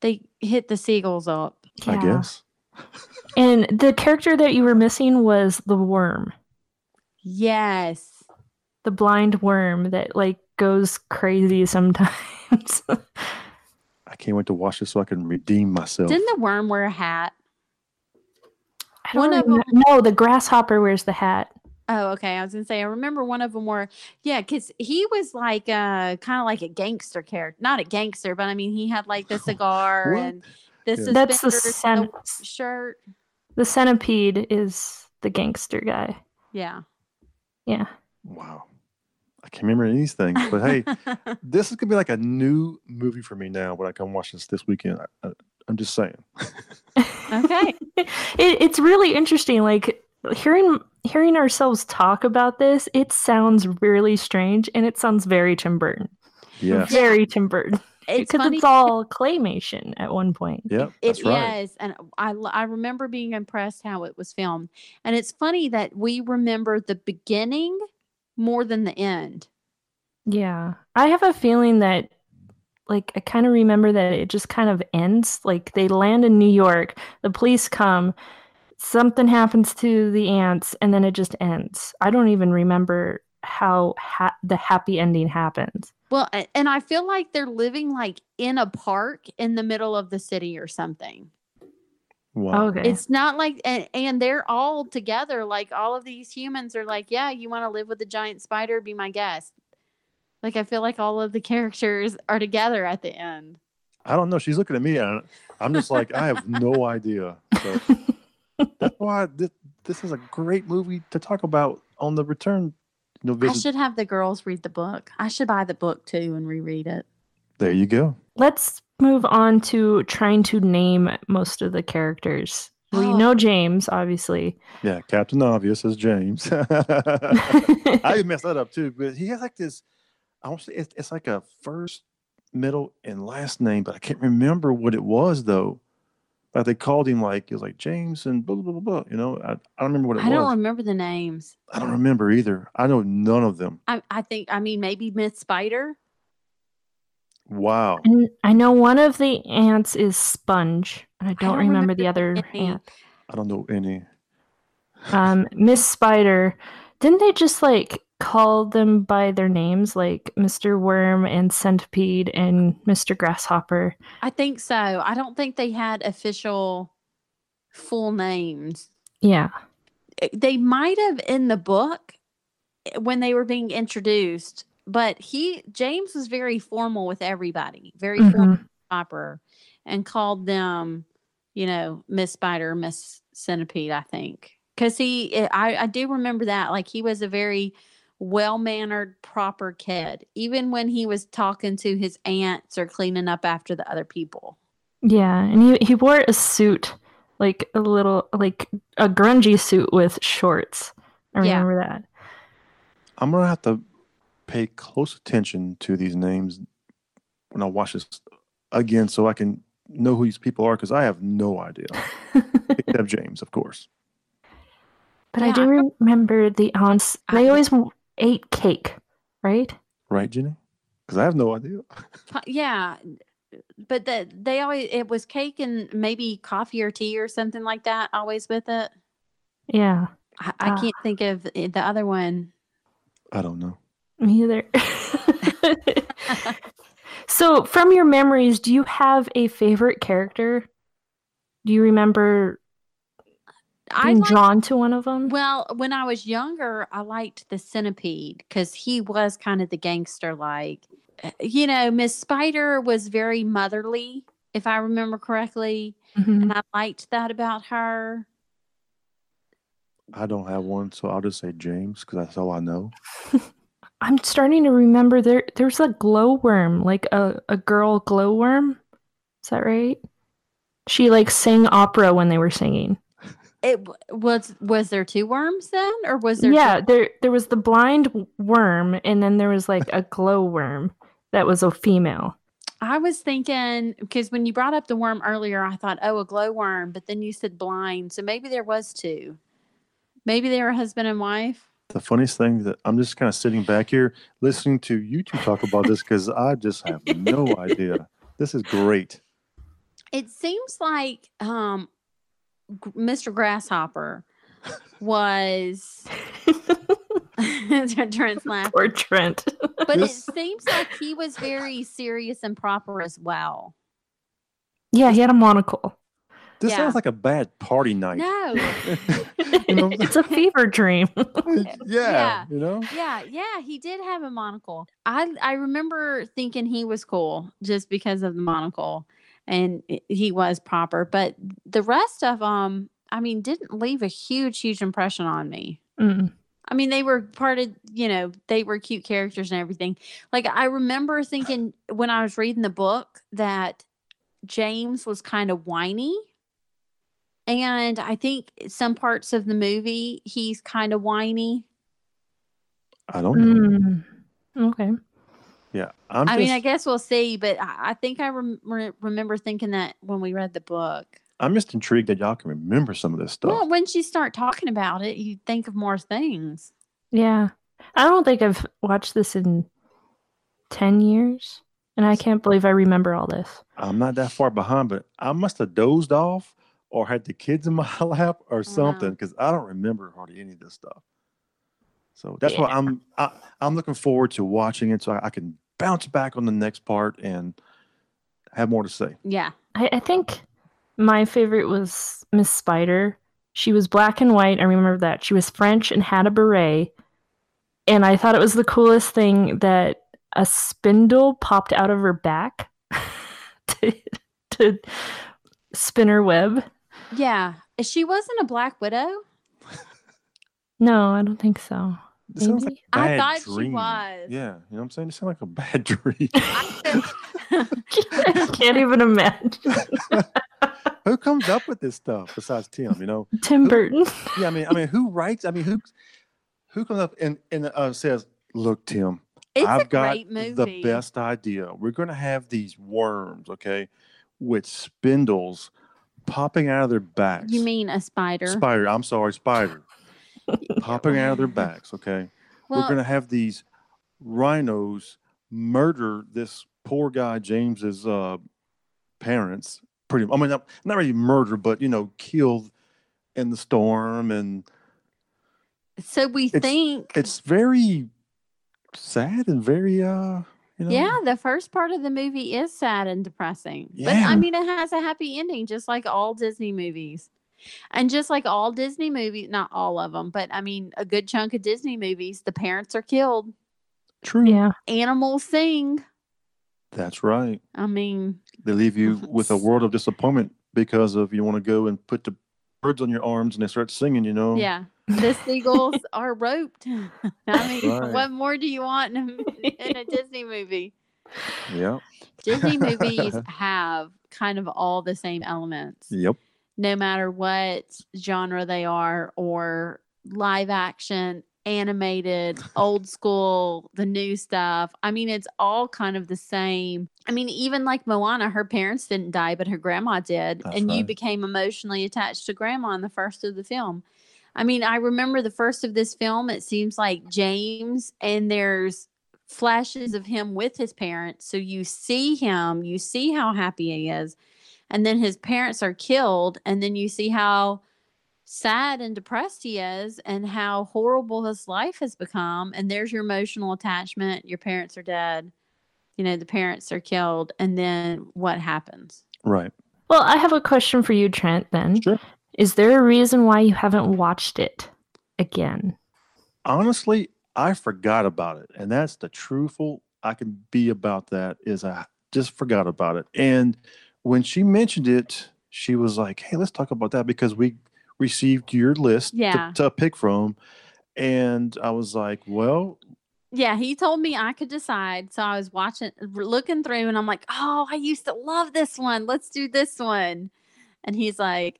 S3: they hit the seagulls up.
S2: I guess.
S1: And the character that you were missing was the worm,
S3: Yes.
S1: The blind worm that like goes crazy sometimes. *laughs*
S2: I can't wait to watch this so I can redeem myself.
S3: Didn't the worm wear a hat?
S1: I don't
S3: One of
S1: remem- no, the grasshopper wears the hat.
S3: Oh, okay. I was gonna say I remember one of them were yeah, because he was like uh kind of like a gangster character, not a gangster, but I mean he had like the *laughs* cigar and the
S2: Yeah.
S1: That's the
S3: suspenders,
S1: cen-
S3: the shirt.
S1: the centipede is the gangster guy.
S3: Yeah.
S1: Yeah.
S2: Wow. I can't remember any of these things, but hey, *laughs* this is gonna be like a new movie for me now when I come watch this this weekend. I, I, I'm just saying.
S3: okay. *laughs*
S1: it, it's really interesting like hearing hearing ourselves talk about this it sounds really strange and it sounds very tim burton
S2: Yes.
S1: very tim burton
S3: It's
S1: because
S3: funny.
S1: it's all claymation at one point
S2: Yep.
S3: It
S2: That's right.
S3: is, and I l- I remember being impressed how it was filmed, and it's funny that we remember the beginning more than the end.
S1: yeah i have a feeling that like i kind of remember that it just kind of ends like they land in new york the police come something happens to the aunts and then it just ends i don't even remember how ha- the happy ending happens
S3: Well, and I feel like they're living like in a park in the middle of the city or something.
S2: Wow.
S1: okay
S3: It's not like, and, and they're all together. Like all of these humans are like, yeah, you want to live with a giant spider? Be my guest. Like I feel like all of the characters are together at the end.
S2: I don't know. She's looking at me and I'm just like, I have no idea. So *laughs* that's why this, this is a great movie to talk about on the return. You know,
S3: I should have the girls read the book. I should buy the book too and reread it.
S2: There you go.
S1: Let's move on to trying to name most of the characters. Well, you
S3: Oh.
S1: know James, obviously.
S2: Yeah, Captain Obvious is James. *laughs* I messed that up too, but he has like this. I want to say it's, it's like a first, middle, and last name, but I can't remember what it was though. Like they called him like it was like James and blah blah blah blah. You know, I, I don't remember what it was.
S3: I don't remember the names.
S2: I don't remember either. I know none of them.
S3: I, I think I mean maybe Miss Spider.
S2: Wow.
S1: And I know one of the aunts is Sponge, and I don't,
S3: don't
S1: remember,
S3: remember
S1: the other
S3: any.
S1: aunt.
S2: I don't know any.
S1: Um, Miss Spider. Didn't they just like call them by their names, like Mr. Worm and Centipede and Mr. Grasshopper?
S3: I think so. I don't think they had official full names.
S1: Yeah.
S3: They might have in the book eh, when they were being introduced, but he James was very formal with everybody, very formal
S1: Mhm.
S3: proper, and called them, you know, Miss Spider, Miss Centipede. I think because he, eh, I, I do remember that. Like he was a very well mannered, proper kid, even when he was talking to his aunts or cleaning up after the other people.
S1: Yeah, and he he wore a suit, like a little like a grungy suit with shorts. I
S3: Yeah.
S1: remember that.
S2: I'm gonna have to pay close attention to these names when I watch this again, so I can know who these people are because I have no idea. *laughs* Except James, of course.
S1: But I do remember the aunts.
S3: I-
S1: They always ate cake, right?
S2: Right, Jenny? Because I have no idea. *laughs*
S3: Yeah, but the, they always it was cake and maybe coffee or tea or something like that. Always with it.
S1: Yeah,
S3: I, I
S1: Ah.
S3: can't think of the the other one.
S2: I don't know.
S1: Me either. so, from your memories, do you have a favorite character? Do you remember
S3: I
S1: being
S3: like,
S1: drawn to one of them?
S3: well when I was younger, I liked the centipede because he was kind of the gangster like. Uh, You know, Miss Spider was very motherly, if I remember correctly,
S1: Mhm.
S3: and I liked that about her.
S2: I don't have one, so I'll just say James because that's all I know. *laughs*
S1: I'm starting to remember there. There's a glowworm, like a a girl glowworm. Is that right? She like sang opera when they were singing.
S3: It was was there two worms then, or was there?
S1: yeah,
S3: two-
S1: there there was the blind worm, and then there was like a glowworm that was a female.
S3: I was thinking because when you brought up the worm earlier, I thought, oh, a glowworm, but then you said blind, so maybe there was two. Maybe they were husband and wife.
S2: The funniest thing that I'm just kind of sitting back here listening to you two talk about this because I just have no *laughs* idea. This is great.
S3: It seems like um, G- Mr. Grasshopper was. *laughs* Trent's laughing.
S1: Poor Trent.
S3: But
S2: This-
S3: it seems like he was very serious and proper as well.
S1: yeah, he had a monocle.
S2: This
S3: Yeah.
S2: sounds like a bad party night.
S3: No. *laughs*
S2: You *laughs* know?
S1: it's a fever dream. *laughs*
S2: yeah,
S3: Yeah.
S2: you know.
S3: Yeah, yeah, he did have a monocle. I I remember thinking he was cool just because of the monocle, and he was proper. But the rest of them, I mean, didn't leave a huge, huge impression on me.
S1: Mm.
S3: I mean, they were part of, you know, they were cute characters and everything. Like I remember thinking when I was reading the book that James was kind of whiny. And I think some parts of the movie he's kind of whiny.
S2: I don't know.
S1: Mm. Okay.
S2: Yeah, I'm
S3: I
S2: just,
S3: mean, I guess we'll see, but I, I think I rem- re- remember thinking that when we read the book.
S2: I'm just intrigued that y'all can remember some of this stuff.
S3: Well, once you start talking about it, you think of more things.
S1: Yeah. I don't think I've watched this in 10 years. And I can't believe I remember all this.
S2: I'm not that far behind, but I must have dozed off or had the kids in my *laughs* lap or something mm-hmm. because I don't remember hardly any of this stuff. So that's why I'm I, I'm looking forward to watching it so I, I can bounce back on the next part and have more to say.
S3: Yeah.
S1: I, I think my favorite was Miss Spider. She was black and white. I remember that. She was French and had a beret. And I thought it was the coolest thing that a spindle popped out of her back *laughs* to, to spin her web.
S3: Yeah. She wasn't a Black Widow.
S1: No, I don't think so.
S2: It sounds like
S1: Maybe?
S2: a
S3: I
S2: bad
S3: thought she
S2: dream.
S3: was.
S2: Yeah, you know what I'm saying? It sounds like a bad *laughs* dream.
S1: I can't even imagine. *laughs*
S2: who comes up with this stuff besides Tim? You know?
S1: Tim Burton. *laughs*
S2: Yeah, I mean, I mean, who writes? I mean, who who comes up and and uh, says, "Look, Tim,
S3: It's
S2: I've
S3: a
S2: got
S3: great movie.
S2: the best idea. We're going to have these worms, okay, with spindles popping out of their backs.
S3: You mean a spider?
S2: spider? I'm sorry, spider *laughs* popping out of their *laughs* backs. Okay,
S3: Well,
S2: we're going to have these rhinos murder this poor guy James's uh, parents. Pretty, I mean, not, not really murder, but you know, killed in the storm, and
S3: so we
S2: it's-
S3: think.
S2: it's very sad and very, uh, you know,
S3: yeah, the first part of the movie is sad and depressing. But I mean, it has a happy ending, just like all Disney movies. And just like all Disney movies, not all of them, but I mean, a good chunk of Disney movies, the parents are killed,
S2: true.
S1: Yeah.
S3: animals sing.
S2: That's right.
S3: I mean,
S2: They leave you *laughs* with a world of disappointment because of you want to go and put the birds on your arms and they start singing, you know?
S3: yeah, the *laughs* seagulls are roped. I mean,
S2: Right.
S3: what more do you want in a, in a *laughs* Disney movie?
S2: Yeah.
S3: Disney movies *laughs* have kind of all the same elements.
S2: Yep.
S3: no matter what genre they are or live action animated old school the new stuff i mean it's all kind of the same i mean even like moana her parents didn't die but her grandma did
S2: That's
S3: and you became emotionally attached to grandma in the first of the film i mean i remember the first of this film it seems like james and there's flashes of him with his parents so you see him you see how happy he is and then his parents are killed and then you see how sad and depressed he is and how horrible his life has become and there's your emotional attachment your parents are dead you know the parents are killed and then what happens
S2: Right.
S1: Well, I have a question for you, Trent, then.
S2: Sure.
S1: Is there a reason why you haven't watched it again?
S2: Honestly, I forgot about it. And that's the truthful I can be about that is I just forgot about it. And when she mentioned it, she was like, Hey, let's talk about that because we received your list to-
S3: Yeah.
S2: to, pick from. And I was like, Well,
S3: yeah he told me i could decide so i was watching looking through and i'm like oh i used to love this one let's do this one and he's like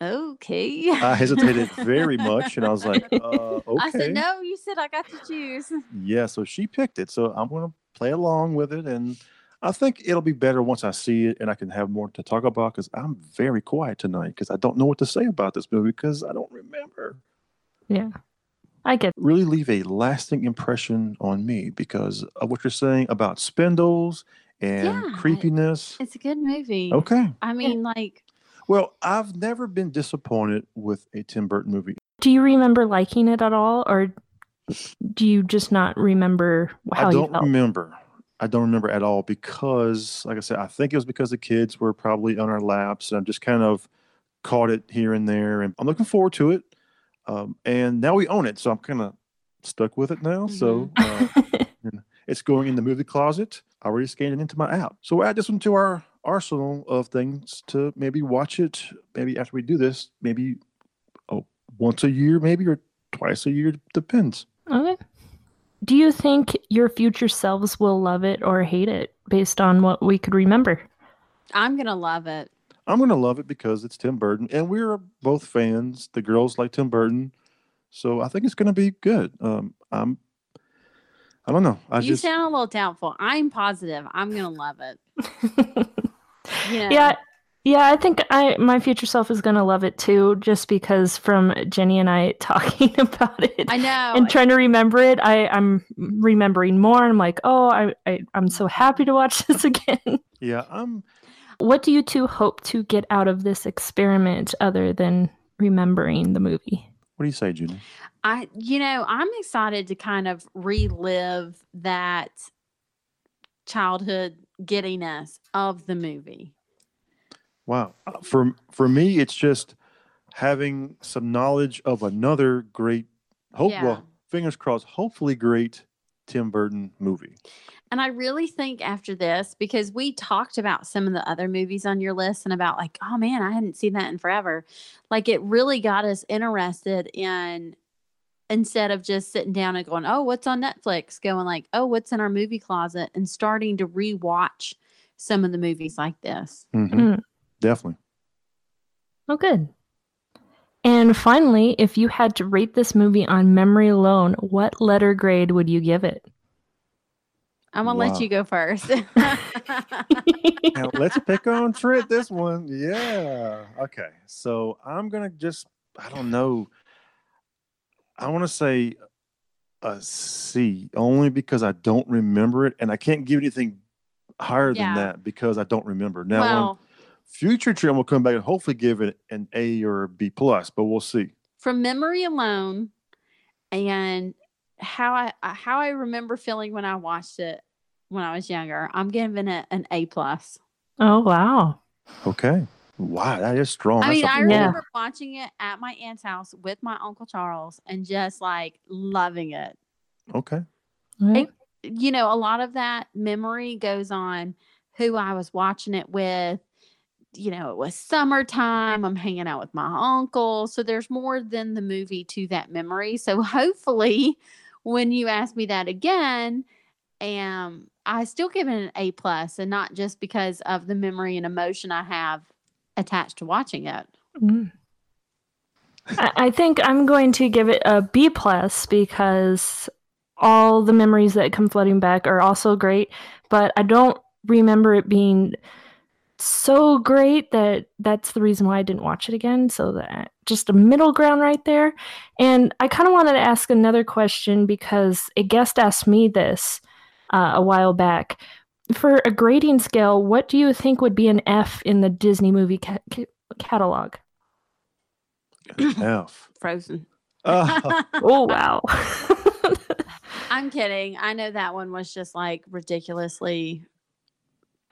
S3: okay
S2: I hesitated very much and I was like, *laughs* uh, okay.
S3: I said, no, you said I got to choose. *laughs*
S2: Yeah, so she picked it. So I'm going to play along with it. And I think it'll be better once I see it and I can have more to talk about because I'm very quiet tonight because I don't know what to say about this movie because I don't remember.
S1: Yeah. I get
S2: Really leave a lasting impression on me because of what you're saying about spindles and
S3: Yeah,
S2: creepiness.
S3: It's a good movie.
S2: Okay.
S3: I mean, like,
S2: Well, I've never been disappointed with a Tim Burton movie.
S1: Do you remember liking it at all, or do you just not remember how
S2: I don't
S1: felt?
S2: remember. I don't remember at all because, like I said, I think it was because the kids were probably on our laps, and I just kind of caught it here and there. And I'm looking forward to it. Um, and now we own it, so I'm kind of stuck with it now. So uh, *laughs* it's going in the movie closet. I already scanned it into my app, so we'll add this one to our arsenal of things to maybe watch it. Maybe after we do this, maybe oh, once a year, maybe or twice a year, depends.
S1: okay. Do you think your future selves will love it or hate it based on what we could remember?
S3: I'm going to love it.
S2: I'm gonna love it because it's Tim Burton, and we're both fans. The girls like Tim Burton, so I think it's gonna be good. Um, I'm, I don't know. I
S3: you
S2: just
S3: sound a little doubtful. I'm positive. I'm going to love it. *laughs* You
S1: Yeah, yeah, I think I my future self is gonna love it too, just because from Jenny and I *laughs* talking about it
S3: I know.
S1: and trying to remember it, I I'm remembering more. I'm like, oh, I, I I'm so happy to watch *laughs* this again.
S2: yeah. I'm
S1: what do you two hope to get out of this experiment other than remembering the movie?
S2: What do you say, Judy?
S3: I, you know, I'm excited to kind of relive that childhood giddiness of the movie.
S2: Wow. Uh, For for me, it's just having some knowledge of another great, hope
S3: Yeah.
S2: well, fingers crossed, hopefully great Tim Burton movie.
S3: And I really think after this, because we talked about some of the other movies on your list and about like, oh man, I hadn't seen that in forever. Like it really got us interested in instead of just sitting down and going, "Oh, what's on Netflix?" Going like, "Oh, what's in our movie closet?" and starting to rewatch some of the movies like this.
S2: Mhm.
S1: Mm.
S2: Definitely.
S1: Oh, good. And finally, if you had to rate this movie on memory alone, what letter grade would you give it?
S3: I'm gonna
S2: Wow.
S3: let you go first. *laughs*
S2: Now, let's pick on Trent this one. Yeah. Okay. So I'm gonna just I don't know. I want to say a C only because I don't remember it, and I can't give anything higher
S3: Yeah.
S2: than that because I don't remember. Now, on
S3: well,
S2: future Trent will come back and hopefully give it an A or a B plus, but we'll see.
S3: from memory alone, and how I how I remember feeling when I watched it when I was younger, I'm giving it an A plus.
S1: Oh, wow.
S2: Okay. Wow, that is strong.
S3: I
S2: That's
S3: mean,
S2: a
S3: I
S2: four.
S3: remember watching it at my aunt's house with my uncle Charles and just like loving it.
S2: Okay.
S1: Right.
S3: You know, a lot of that memory goes on who I was watching it with. You know, it was summertime. I'm hanging out with my uncle. So there's more than the movie to that memory. So *laughs* hopefully, when you ask me that again, um, I still give it an A plus, and not just because of the memory and emotion I have attached to watching it.
S1: Mm. I, I think I'm going to give it a B plus because all the memories that come flooding back are also great, but I don't remember it being so great that that's the reason why I didn't watch it again. So that just a middle ground right there. And I kind of wanted to ask another question because a guest asked me this uh, a while back. For a grading scale, what do you think would be an F in the Disney movie ca- ca- catalog?
S2: F. *clears throat*
S3: Frozen.
S2: Oh, *laughs*
S1: Oh wow. *laughs*
S3: I'm kidding. I know that one was just like ridiculously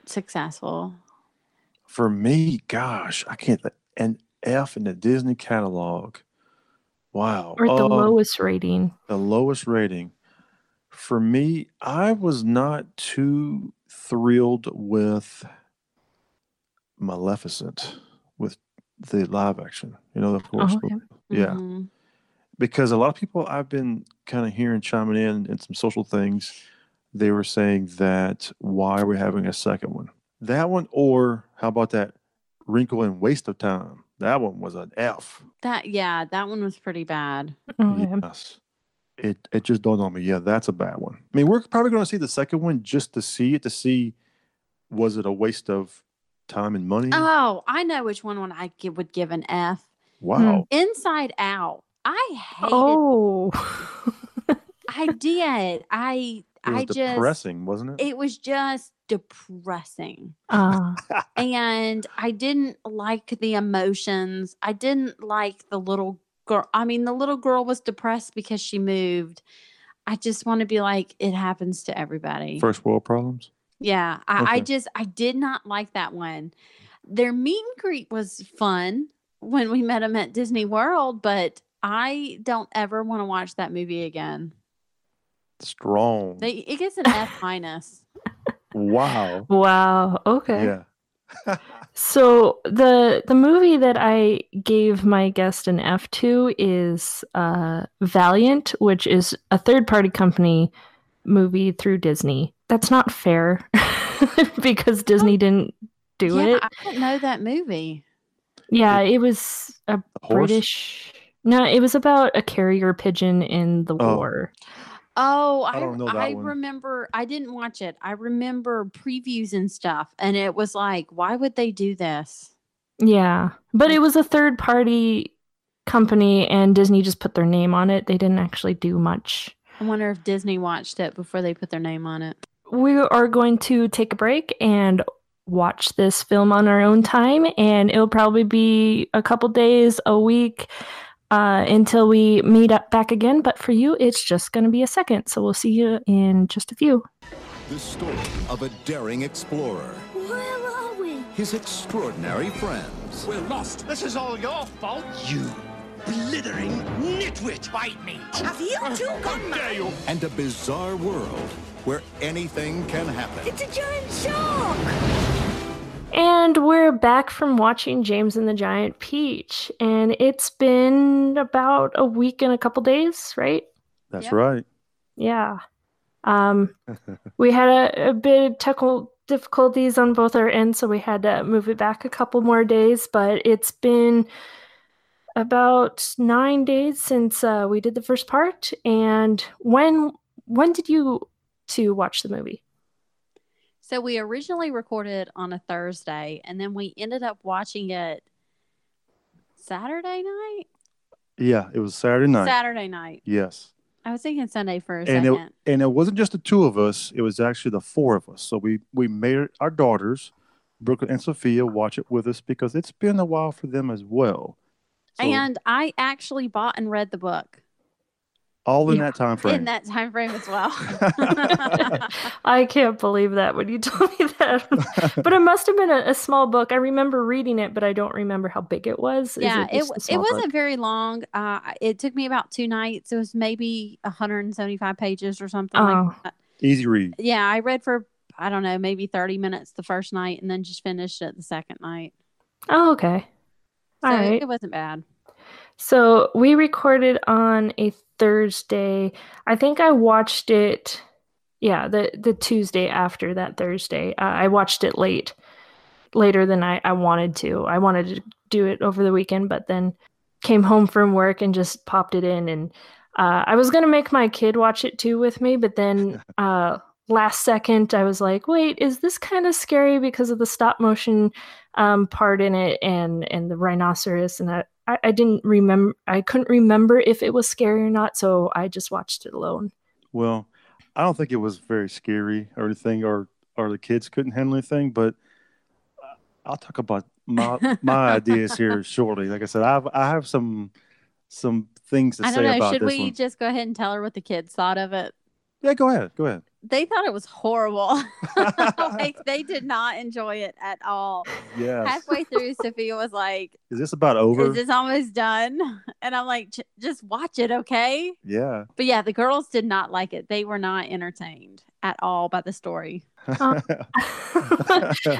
S3: successful.
S2: For me, gosh, I can't. An F in the Disney catalog. Wow.
S1: or the
S2: Uh,
S1: lowest rating.
S2: the lowest rating. For me, I was not too thrilled with Maleficent with the live action. You know, of course.
S1: Oh, okay.
S2: Yeah.
S3: Mhm.
S2: Because a lot of people I've been kind of hearing chiming in in some social things, they were saying that why are we having a second one? That one, or how about that Wrinkle and Waste of Time? That one was an F.
S3: That yeah, that one was pretty bad.
S1: Oh, yeah.
S2: Yes. It it just dawned on me. Yeah, that's a bad one. I mean, we're probably going to see the second one just to see it to see was it a waste of time and money?
S3: Oh, I know which one when I gi- would give an F.
S2: wow. Hmm.
S3: Inside Out. I hated.
S1: Oh.
S3: I did. I
S2: It was
S3: I just.
S2: depressing, wasn't it?
S3: It was just depressing.
S1: uh, *laughs*
S3: and I didn't like the emotions. I didn't like the little girl. I mean, the little girl was depressed because she moved. I just want to be like, it happens to everybody.
S2: First world problems.
S3: yeah, I, I just I did not like that one. Their meet and greet was fun when we met them at Disney World, but I don't ever want to watch that movie again.
S2: Strong.
S3: They it gets an F minus.
S2: wow.
S1: wow. Okay.
S2: Yeah. *laughs*
S1: So the the movie that I gave my guest an F to is uh, Valiant, which is a third party company movie through Disney. That's not fair *laughs* because Disney didn't do
S3: yeah,
S1: it.
S3: I didn't know that movie.
S1: Yeah, it was a
S2: Horse?
S1: British. No, it was about a carrier pigeon in the
S2: Oh.
S1: war.
S3: Oh, I,
S2: don't know that
S3: I
S2: one.
S3: remember. I didn't watch it. I remember previews and stuff, and it was like, why would they do this?
S1: Yeah, but it was a third party company, and Disney just put their name on it. They didn't actually do much.
S3: I wonder if Disney watched it before they put their name on it.
S1: We are going to take a break and watch this film on our own time, and it'll probably be a couple days, a week. Uh, until we meet up back again, but for you, it's just going to be a second. So we'll see you in just a few.
S4: The story of a daring explorer,
S5: Where are we?
S4: his extraordinary friends,
S6: We're lost.
S7: This is all your fault.
S6: You blithering nitwit.
S7: Bite me.
S5: Have you two gone
S6: Dare
S5: mad?
S6: you?
S4: and a bizarre world where anything can happen.
S5: It's a giant shark!
S1: And we're back from watching James and the Giant Peach. And it's been about a week and a couple days, right?
S2: That's
S3: Yep.
S2: right.
S1: Yeah. Um, *laughs* we had a, a bit of technical difficulties on both our ends, so we had to move it back a couple more days. But it's been about nine days since uh, we did the first part. And when when did you two watch the movie?
S3: So we originally recorded on a Thursday, and then we ended up watching it Saturday night.
S2: Yeah, it was Saturday night.
S3: Saturday night.
S2: yes.
S3: I was thinking Sunday for a
S2: And
S3: second.
S2: it, and it wasn't just the two of us, it was actually the four of us. So we we made our daughters, Brooklyn and Sophia, watch it with us because it's been a while for them as well. So
S3: and I actually bought and read the book
S2: all in
S1: Yeah.
S2: that time frame.
S3: in that time frame as well. *laughs*
S1: I can't believe that when you *laughs* told me that. *laughs* but it must have been a, a small book. I remember reading it, but I don't remember how big it was.
S3: Yeah, it
S1: just a
S3: it, wasn't
S1: book?
S3: very long. Uh, it took me about two nights. It was maybe 175 pages or something
S1: Oh.
S3: like that.
S2: Easy read.
S3: Yeah, I read for I don't know, maybe 30 minutes the first night, and then just finished it the second night.
S1: Oh, okay.
S3: So
S1: All
S3: it-
S1: right.
S3: it wasn't bad.
S1: So we recorded on a Thursday. I think I watched it. Yeah, the the Tuesday after that Thursday. Uh, I watched it late, later than I I wanted to. I wanted to do it over the weekend, but then came home from work and just popped it in. And uh, I was gonna make my kid watch it too with me, but then *laughs* uh, last second I was like, wait, is this kind of scary because of the stop motion um, part in it and and the rhinoceros and that I, I didn't remember I couldn't remember if it was scary or not, so I just watched it alone.
S2: Well, I don't think it was very scary or anything, or or the kids couldn't handle anything. But uh, I'll talk about my my *laughs* ideas here shortly. Like I said, I've I have some some things to
S3: I
S2: say
S3: don't know.
S2: about
S3: Should
S2: this
S3: we
S2: one.
S3: just go ahead and tell her what the kids thought of it?
S2: Yeah, go ahead. Go ahead.
S3: They thought it was horrible. *laughs* like *laughs* they did not enjoy it at all.
S2: Yes.
S3: Halfway through, Sophia was like, *laughs*
S2: Is this about over?
S3: "Is this almost done?" And I'm like, "Just watch it, okay?"
S2: yeah.
S3: But yeah, the girls did not like it. They were not entertained at all by the story.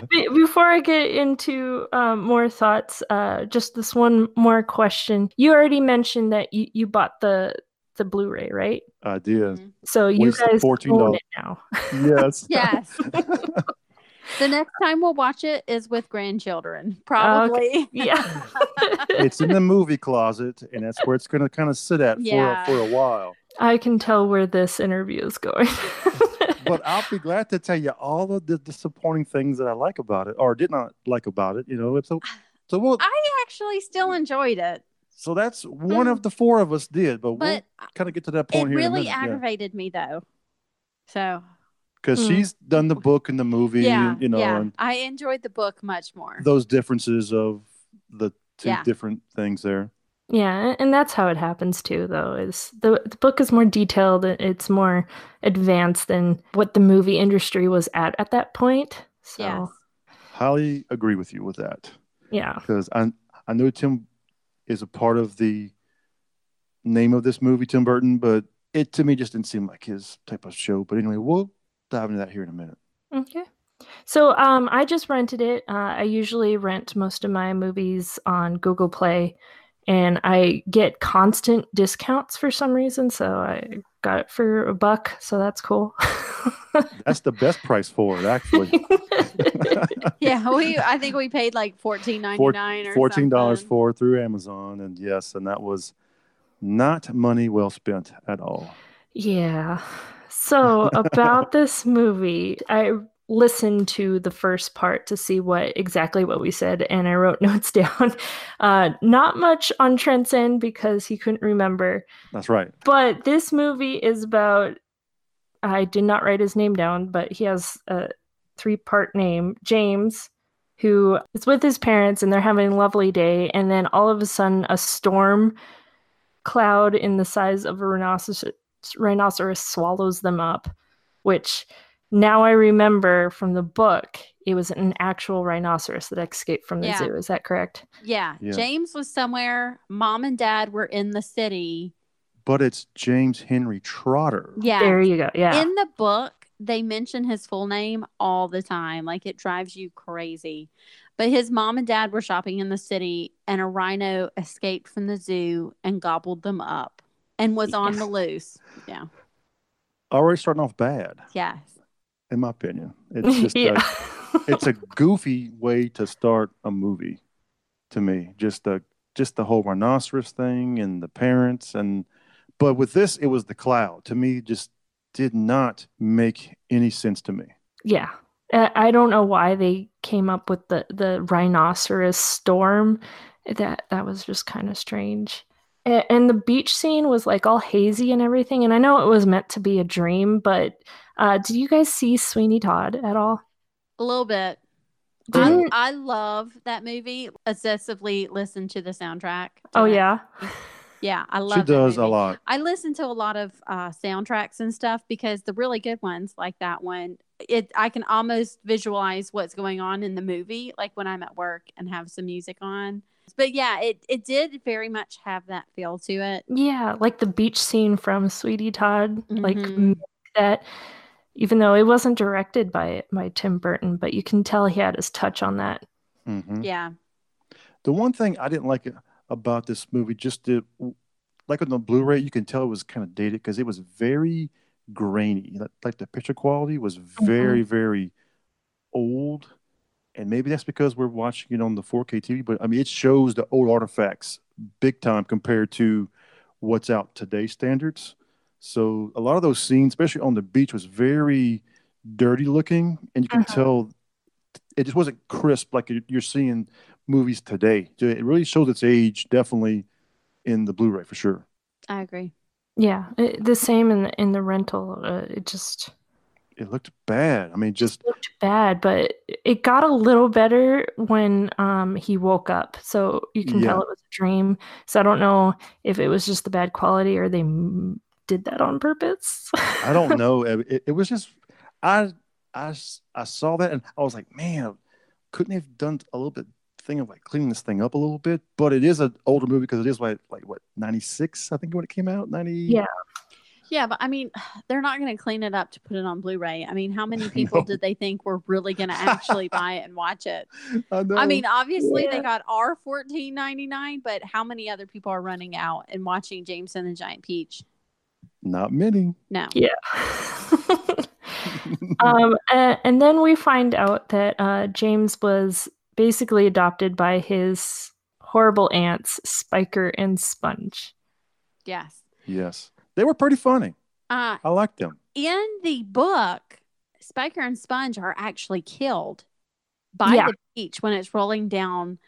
S1: Be- Before I get into um, more thoughts, uh, just this one more question. You already mentioned that you, you bought the the Blu-ray, right?
S2: I did.
S3: Mhm.
S1: So you
S2: Wasted
S1: guys
S2: 14.
S1: own it now.
S2: Yes. *laughs*
S3: Yes. *laughs* the next time we'll watch it is with grandchildren, probably.
S1: yeah. *laughs*
S2: it's in the movie closet, and that's where it's going to kind of sit at
S3: Yeah.
S2: for for a while.
S1: I can tell where this interview is going.
S2: But I'll be glad to tell you all of the disappointing things that I like about it, or did not like about it. You know, it's a so we'll,
S3: I actually still enjoyed it,
S2: so that's one of the four of us did, but,
S3: but
S2: we'll kind of get to that
S3: it
S2: point here.
S3: It really aggravated me though. So
S2: because
S1: Hmm.
S2: she's done the book and the movie,
S3: yeah,
S2: and, you know,
S3: yeah,
S2: and
S3: I enjoyed the book much more.
S2: those differences of the two
S3: Yeah.
S2: different things there.
S1: Yeah, and that's how it happens too though. Is the the book is more detailed, it's more advanced than what the movie industry was at at that point. So,
S3: Yes.
S2: Highly agree with you with that.
S1: yeah.
S2: because I I know Tim is a part of the name of this movie, Tim Burton, but it to me just didn't seem like his type of show. But anyway, we'll dive into that here in a minute.
S1: Okay. So um, I just rented it. Uh, I usually rent most of my movies on Google Play, and I get constant discounts for some reason. So I got it for a buck. So that's cool. *laughs*
S2: That's the best price for it, actually. *laughs*
S3: yeah, we *laughs* I think we paid like fourteen ninety nine or
S2: Fourteen dollars for through Amazon, and yes, and that was not money well spent at all.
S1: Yeah. So about this movie, I listened to the first part to see what exactly what we said, and I wrote *laughs* notes down. Uh, not much on Trent's end because he couldn't remember,
S2: That's right.
S1: but this movie is about. I did not write his name down, but he has a three-part name, James, who is with his parents, and they're having a lovely day, and then all of a sudden, a storm cloud in the size of a rhinoceros rhinoceros swallows them up, which now I remember from the book, it was an actual rhinoceros that escaped from the
S3: Yeah.
S1: zoo. Is that correct?
S3: Yeah,
S2: Yeah.
S3: James was somewhere. Mom and Dad were in the city.
S2: But it's James Henry Trotter.
S3: Yeah,
S1: There you go. Yeah.
S3: in the book, they mention his full name all the time. Like it drives you crazy. But his mom and dad were shopping in the city, and a rhino escaped from the zoo and gobbled them up and was on the loose. Yeah.
S2: Already starting off bad,
S3: Yes.
S2: In my opinion. It's *laughs* just a, it's a goofy way to start a movie to me. Just the just the whole rhinoceros thing and the parents and but with this it was the cloud. To me, just did not make any sense to me.
S1: Yeah. I don't know why they came up with the the rhinoceros storm. That that was just kind of strange. And the beach scene was like all hazy and everything. And I know it was meant to be a dream, but uh, did you guys see Sweeney Todd at all?
S3: A little bit. I, I love that movie. Obsessively listen to the soundtrack. to
S1: Oh
S3: that.
S1: yeah,
S3: Yeah. I love
S2: She
S3: that
S2: does a lot.
S3: I listen to a lot of uh, soundtracks and stuff because the really good ones, like that one, it I can almost visualize what's going on in the movie, like when I'm at work and have some music on. But yeah, it it did very much have that feel to it.
S1: yeah, like the beach scene from Sweeney Todd, like
S3: Mhm.
S1: mimicked that. Even though it wasn't directed by by Tim Burton, but you can tell he had his touch on that.
S2: Mhm.
S3: Yeah,
S2: The one thing I didn't like about this movie, just the, like on the Blu-ray, you can tell it was kind of dated because it was very grainy. Like, like the picture quality was very, very old, and maybe that's because we're watching it on the 4K TV. But I mean, it shows the old artifacts big time compared to what's out today's standards. So a lot of those scenes, especially on the beach, was very dirty looking, and you can
S1: Mhm.
S2: tell it just wasn't crisp like you're you're seeing movies today. It really shows its age, definitely in the Blu-ray for sure.
S3: I agree.
S1: Yeah, it, the same in the, in the rental. Uh, it just
S2: It looked bad. I mean, just
S1: looked bad, but it got a little better when um he woke up. So you can
S2: Yeah.
S1: tell it was a dream. So I don't know if it was just the bad quality or they m- did that on purpose.
S2: I don't *laughs* know. It, it was just I I I saw that and I was like, man, couldn't they have done a little bit thing of like cleaning this thing up a little bit? But it is an older movie because it is like like what ninety six, I think when it came out. Ninety.
S1: Yeah.
S3: Yeah, but I mean, *sighs* they're not going to clean it up to put it on Blu-ray. I mean, how many *laughs* people
S2: No.
S3: did they think were really going to actually *laughs* buy it and watch it?
S2: I know.
S3: I mean, obviously
S1: Yeah.
S3: they got our fourteen ninety nine, but how many other people are running out and watching James and the Giant Peach?
S2: Not many.
S3: No.
S1: yeah. *laughs* um, a- and then we find out that uh, James was basically adopted by his horrible aunts, Spiker and Sponge.
S3: Yes.
S2: Yes, they were pretty funny.
S3: Uh,
S2: I liked them.
S3: in the book, Spiker and Sponge are actually killed by
S1: Yeah.
S3: the beach when it's rolling down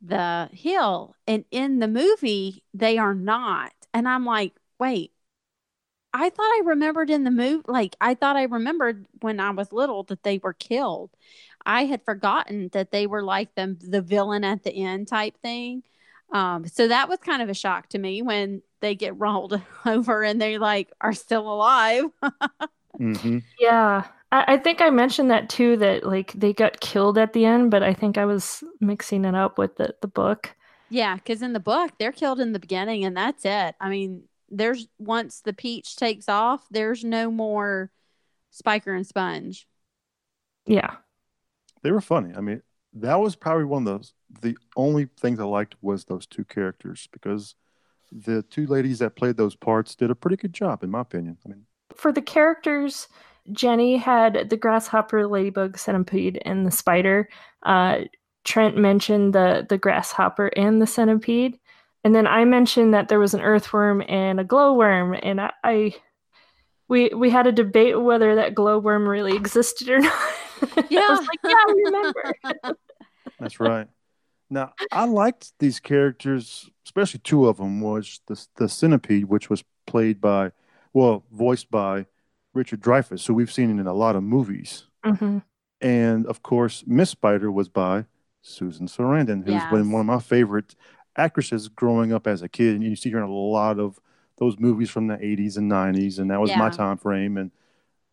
S3: the hill. And in the movie, they are not. And I'm like, wait, I thought I remembered in the movie, like, I thought I remembered when I was little that they were killed. I had forgotten that they were like the, the villain at the end type thing. Um, so that was kind of a shock to me when they get rolled *laughs* over and they like are still alive. *laughs*
S2: hmm
S1: Yeah. I, I think I mentioned that too, that like they got killed at the end, but I think I was mixing it up with the, the book.
S3: Yeah, because in the book they're killed in the beginning and that's it. I mean, there's once the peach takes off, there's no more Spiker and Sponge.
S1: Yeah.
S2: They were funny. I mean, that was probably one of those. The only things I liked was those two characters because the two ladies that played those parts did a pretty good job, in my opinion. I mean,
S1: For the characters, Jenny had the grasshopper, ladybug, centipede, and the spider. Uh, Trent mentioned the the grasshopper and the centipede, and then I mentioned that there was an earthworm and a glowworm, and I, I we we had a debate whether that glowworm really existed or *laughs* not. I
S3: Yeah.
S1: was like, yeah, I remember. *laughs*
S2: that's right. Now, I liked these characters, especially two of them. Was the the centipede, which was played by, well, voiced by Richard Dreyfuss, who we've seen in a lot of movies,
S1: Mhm.
S2: and of course, Miss Spider was by Susan Sarandon, who's been one of my favorite actresses growing up as a kid. And you see her in a lot of those movies from the 80s and 90s, and that was my time frame. And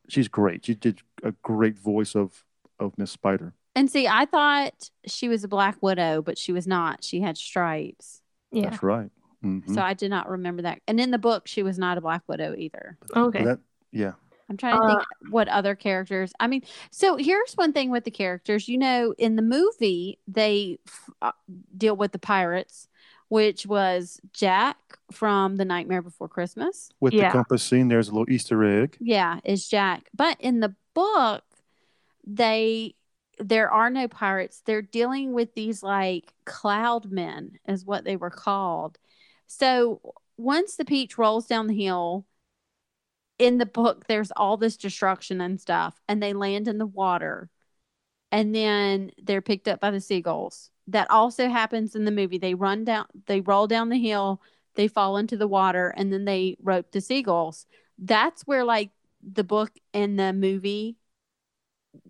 S2: she's great. She did a great voice of of Miss Spider.
S3: And see, I thought she was a Black Widow, but she was not. She had stripes.
S1: Yeah.
S2: That's right. Mhm.
S3: So I did not remember that. And in the book, she was not a Black Widow either.
S1: Okay.
S2: That, yeah.
S3: I'm trying to think what other characters. I mean, so here's one thing with the characters. You know, in the movie, they f- uh, deal with the pirates, which was Jack from The Nightmare Before Christmas.
S2: With
S1: Yeah.
S2: the compass scene, there's a little Easter egg.
S3: Yeah, is Jack. But in the book, they there are no pirates. They're dealing with these like cloud men, is what they were called. So once the peach rolls down the hill, in the book, there's all this destruction and stuff, and they land in the water, and then they're picked up by the seagulls. That also happens in the movie. They run down, they roll down the hill, they fall into the water, and then they rope the seagulls. That's where like the book and the movie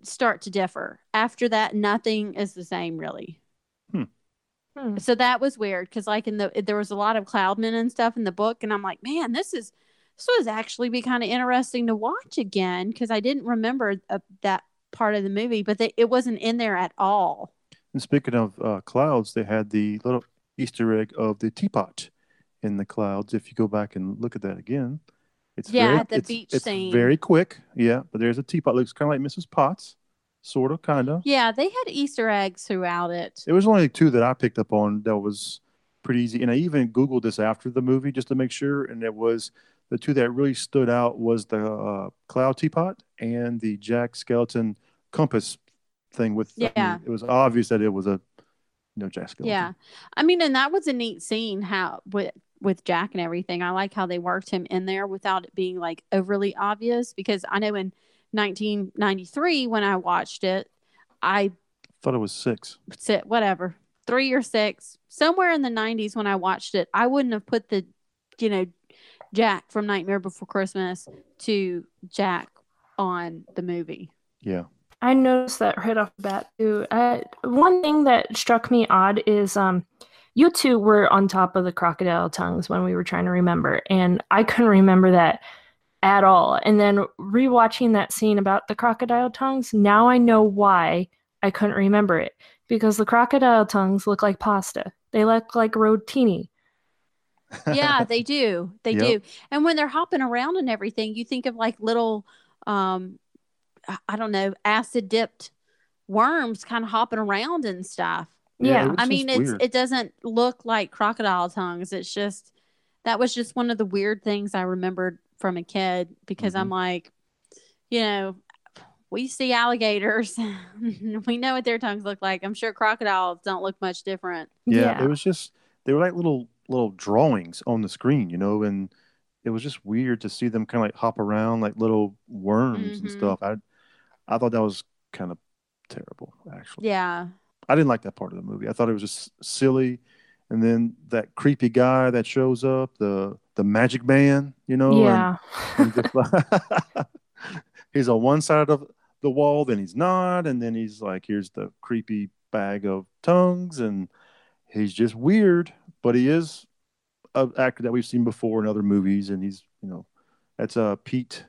S3: start to differ. After that, nothing is the same really.
S1: Hmm.
S3: So that was weird because like in the there was a lot of cloudmen and stuff in the book, and I'm like, man, this is this was actually be kind of interesting to watch again because I didn't remember uh, that part of the movie, but they, it wasn't in there at all.
S2: And speaking of uh, clouds, they had the little Easter egg of the teapot in the clouds. If you go back and look at that again, it's
S3: Yeah,
S2: very,
S3: at the
S2: it's,
S3: beach
S2: it's
S3: scene.
S2: very quick. Yeah, but there's a teapot. Looks kind of like Mrs. Potts, sort of, kind of.
S3: Yeah, they had Easter eggs throughout it.
S2: It was only two that I picked up on that was pretty easy. And I even Googled this after the movie just to make sure. And it was the two that really stood out was the uh, cloud teapot and the Jack Skellington compass thing with, I mean,
S3: Yeah.
S2: it was obvious that it was a, no Jack Skellington.
S3: Yeah, I mean, and that was a neat scene how with with Jack and everything. I like how they worked him in there without it being like overly obvious because I know in 1993 when I watched it, I
S2: Thought it was six.
S3: said whatever three or six somewhere in the 90s when I watched it, I wouldn't have put the you know Jack from Nightmare Before Christmas to Jack on the movie.
S2: Yeah.
S1: I noticed that right off the bat too. Uh, one thing that struck me odd is um, you two were on top of the crocodile tongues when we were trying to remember, and I couldn't remember that at all. And then rewatching that scene about the crocodile tongues, now I know why I couldn't remember it because the crocodile tongues look like pasta. They look like rotini.
S3: yeah, they *laughs* do. They
S2: Yep.
S3: do. And when they're hopping around and everything, you think of like little um I- I don't know, acid dipped worms kind of hopping around and stuff.
S1: Yeah.
S2: it was
S3: I mean,
S2: just
S3: it's
S2: weird.
S3: it doesn't look like crocodile tongues. It's just that was just one of the weird things I remembered from a kid because I'm
S2: Mm-hmm.
S3: like, you know, we see alligators. *laughs* we know what their tongues look like. I'm sure crocodiles don't look much different.
S2: yeah, it was just they were like little little drawings on the screen, you know, and it was just weird to see them kind of like hop around like little worms and
S3: Mhm.
S2: stuff. I I thought that was kind of terrible, actually.
S3: Yeah.
S2: I didn't like that part of the movie. I thought it was just silly. And then that creepy guy that shows up, the the magic man, you know,
S1: yeah.
S2: and just like- *laughs* he's on one side of the wall, then he's not, and then he's like, here's the creepy bag of tongues, and he's just weird, but he is an actor that we've seen before in other movies, and he's you know, that's uh Pete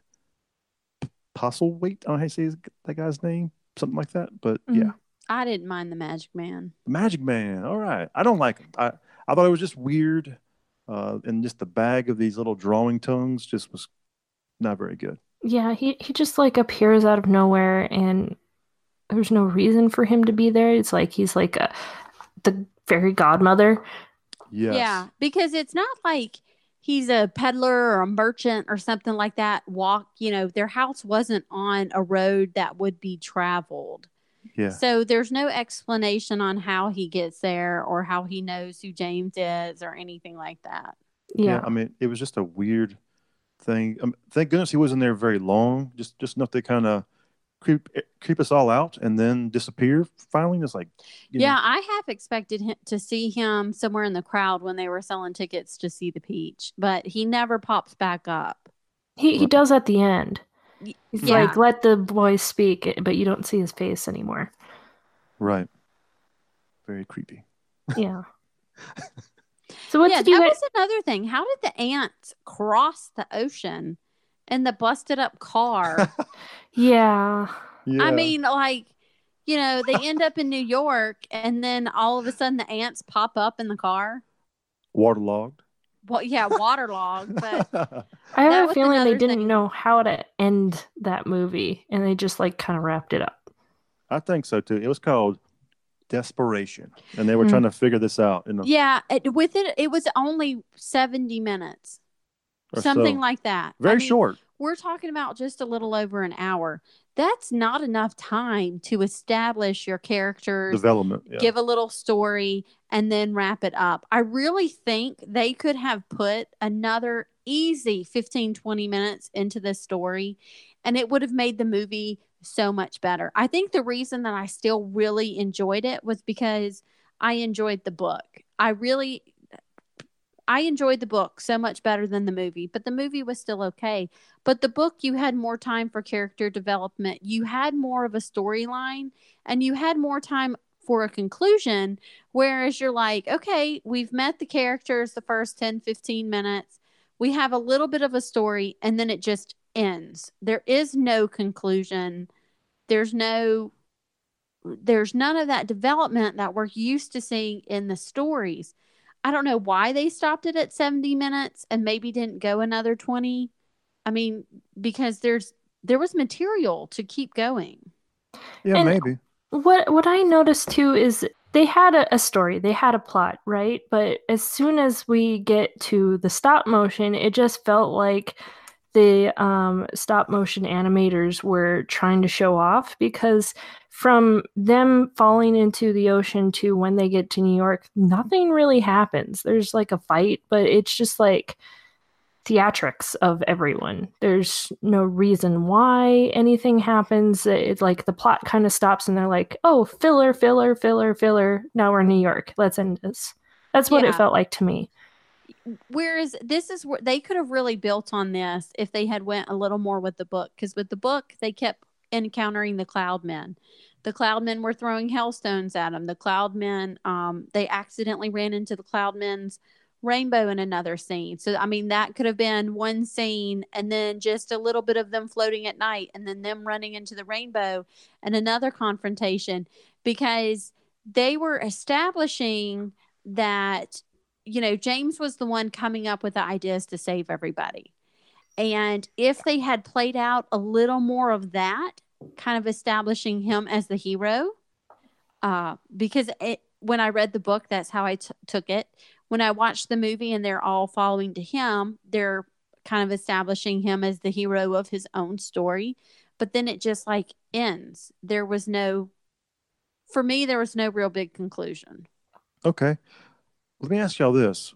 S2: Postlethwaite. I don't know how you say his- that guy's name, something like that, but
S1: Mhm.
S2: yeah,
S3: I didn't mind the magic man.
S2: Magic Man. All right, I don't like him. I I thought it was just weird, uh, and just the bag of these little drawing tongues just was not very good.
S1: Yeah, he, he just like appears out of nowhere and there's no reason for him to be there. It's like he's like a, the fairy godmother.
S2: Yes.
S3: Yeah, because it's not like he's a peddler or a merchant or something like that. Walk, you know, their house wasn't on a road that would be traveled.
S2: Yeah.
S3: So there's no explanation on how he gets there or how he knows who James is or anything like that.
S1: Yeah.
S2: I mean, it was just a weird thing. Um, thank goodness he wasn't there very long. Just just enough to kind of creep eh, creep us all out and then disappear. Finally, it's like, you know,
S3: yeah, I have expected him to see him somewhere in the crowd when they were selling tickets to see the peach, but he never pops back up.
S1: He he does at the end. He's
S3: yeah.
S1: like, let the boy speak, but you don't see his face anymore.
S2: right. Very creepy. *laughs*
S1: Yeah. So what
S3: yeah,
S1: did you
S3: that
S1: guys?
S3: was another thing. How did the ants cross the ocean in the busted up car? *laughs*
S1: Yeah.
S2: Yeah.
S3: I mean, like, you know, they end up in New York and then all of a sudden the ants pop up in the car.
S2: waterlogged.
S3: well, yeah, waterlogged, but *laughs*
S1: I have a feeling they didn't
S3: thing.
S1: know how to end that movie and they just like kind of wrapped it up.
S2: I think so too. It was called Desperation, and they were
S1: Hmm.
S2: trying to figure this out. In a,
S3: yeah, it, with it, it was only 70 minutes,
S2: or
S3: something
S2: so.
S3: like that. I
S2: very
S3: mean,
S2: short.
S3: We're talking about just a little over an hour. That's not enough time to establish your characters,
S2: development. Yeah.
S3: give a little story, and then wrap it up. I really think they could have put another easy 15, 20 minutes into this story, and it would have made the movie so much better. I think the reason that I still really enjoyed it was because I enjoyed the book. I really. I enjoyed the book so much better than the movie, but the movie was still okay. But the book, you had more time for character development. You had more of a storyline and you had more time for a conclusion. Whereas you're like, okay, we've met the characters the first 10, 15 minutes. We have a little bit of a story and then it just ends. There is no conclusion. There's no, there's none of that development that we're used to seeing in the stories. I don't know why they stopped it at 70 minutes and maybe didn't go another 20. I mean, because there's there was material to keep going.
S2: yeah,
S1: and-
S2: maybe.
S1: What what I noticed too is they had a, a story, they had a plot, right? But as soon as we get to the stop motion, it just felt like the um, stop motion animators were trying to show off because from them falling into the ocean to when they get to New York, nothing really happens. There's like a fight, but it's just like theatrics of everyone. There's no reason why anything happens. It's like the plot kind of stops and they're like, oh, filler, filler, filler, filler. Now we're in New York. Let's end this. That's what
S3: Yeah.
S1: it felt like to me.
S3: Whereas this is where they could have really built on this if they had went a little more with the book. Because with the book, they kept encountering the cloud men. The cloud men were throwing hailstones at them. The cloud men, um, they accidentally ran into the cloud men's rainbow in another scene. So I mean that could have been one scene and then just a little bit of them floating at night and then them running into the rainbow and another confrontation because they were establishing that you know James was the one coming up with the ideas to save everybody. And if they had played out a little more of that, kind of establishing him as the hero, uh, because it, when I read the book, that's how I t- took it. When I watched the movie and they're all following to him, they're kind of establishing him as the hero of his own story. But then it just like ends. There was no, for me, there was no real big conclusion.
S2: Okay. Let me ask y'all this.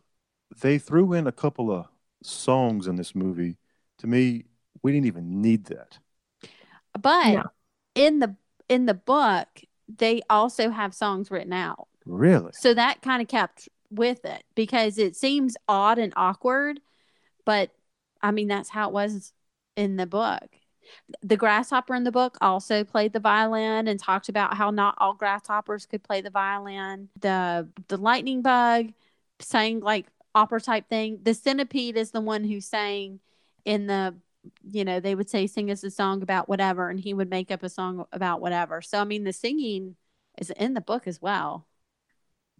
S2: They threw in a couple of songs in this movie. To me, we didn't even need that.
S3: But
S1: Yeah.
S3: in the in the book, they also have songs written out.
S2: Really?
S3: So that kind of kept with it because it seems odd and awkward, but I mean that's how it was in the book. The grasshopper in the book also played the violin and talked about how not all grasshoppers could play the violin. The the lightning bug sang like opera type thing. The centipede is the one who sang in the you know, they would say sing us a song about whatever and he would make up a song about whatever. So I mean the singing is in the book as well.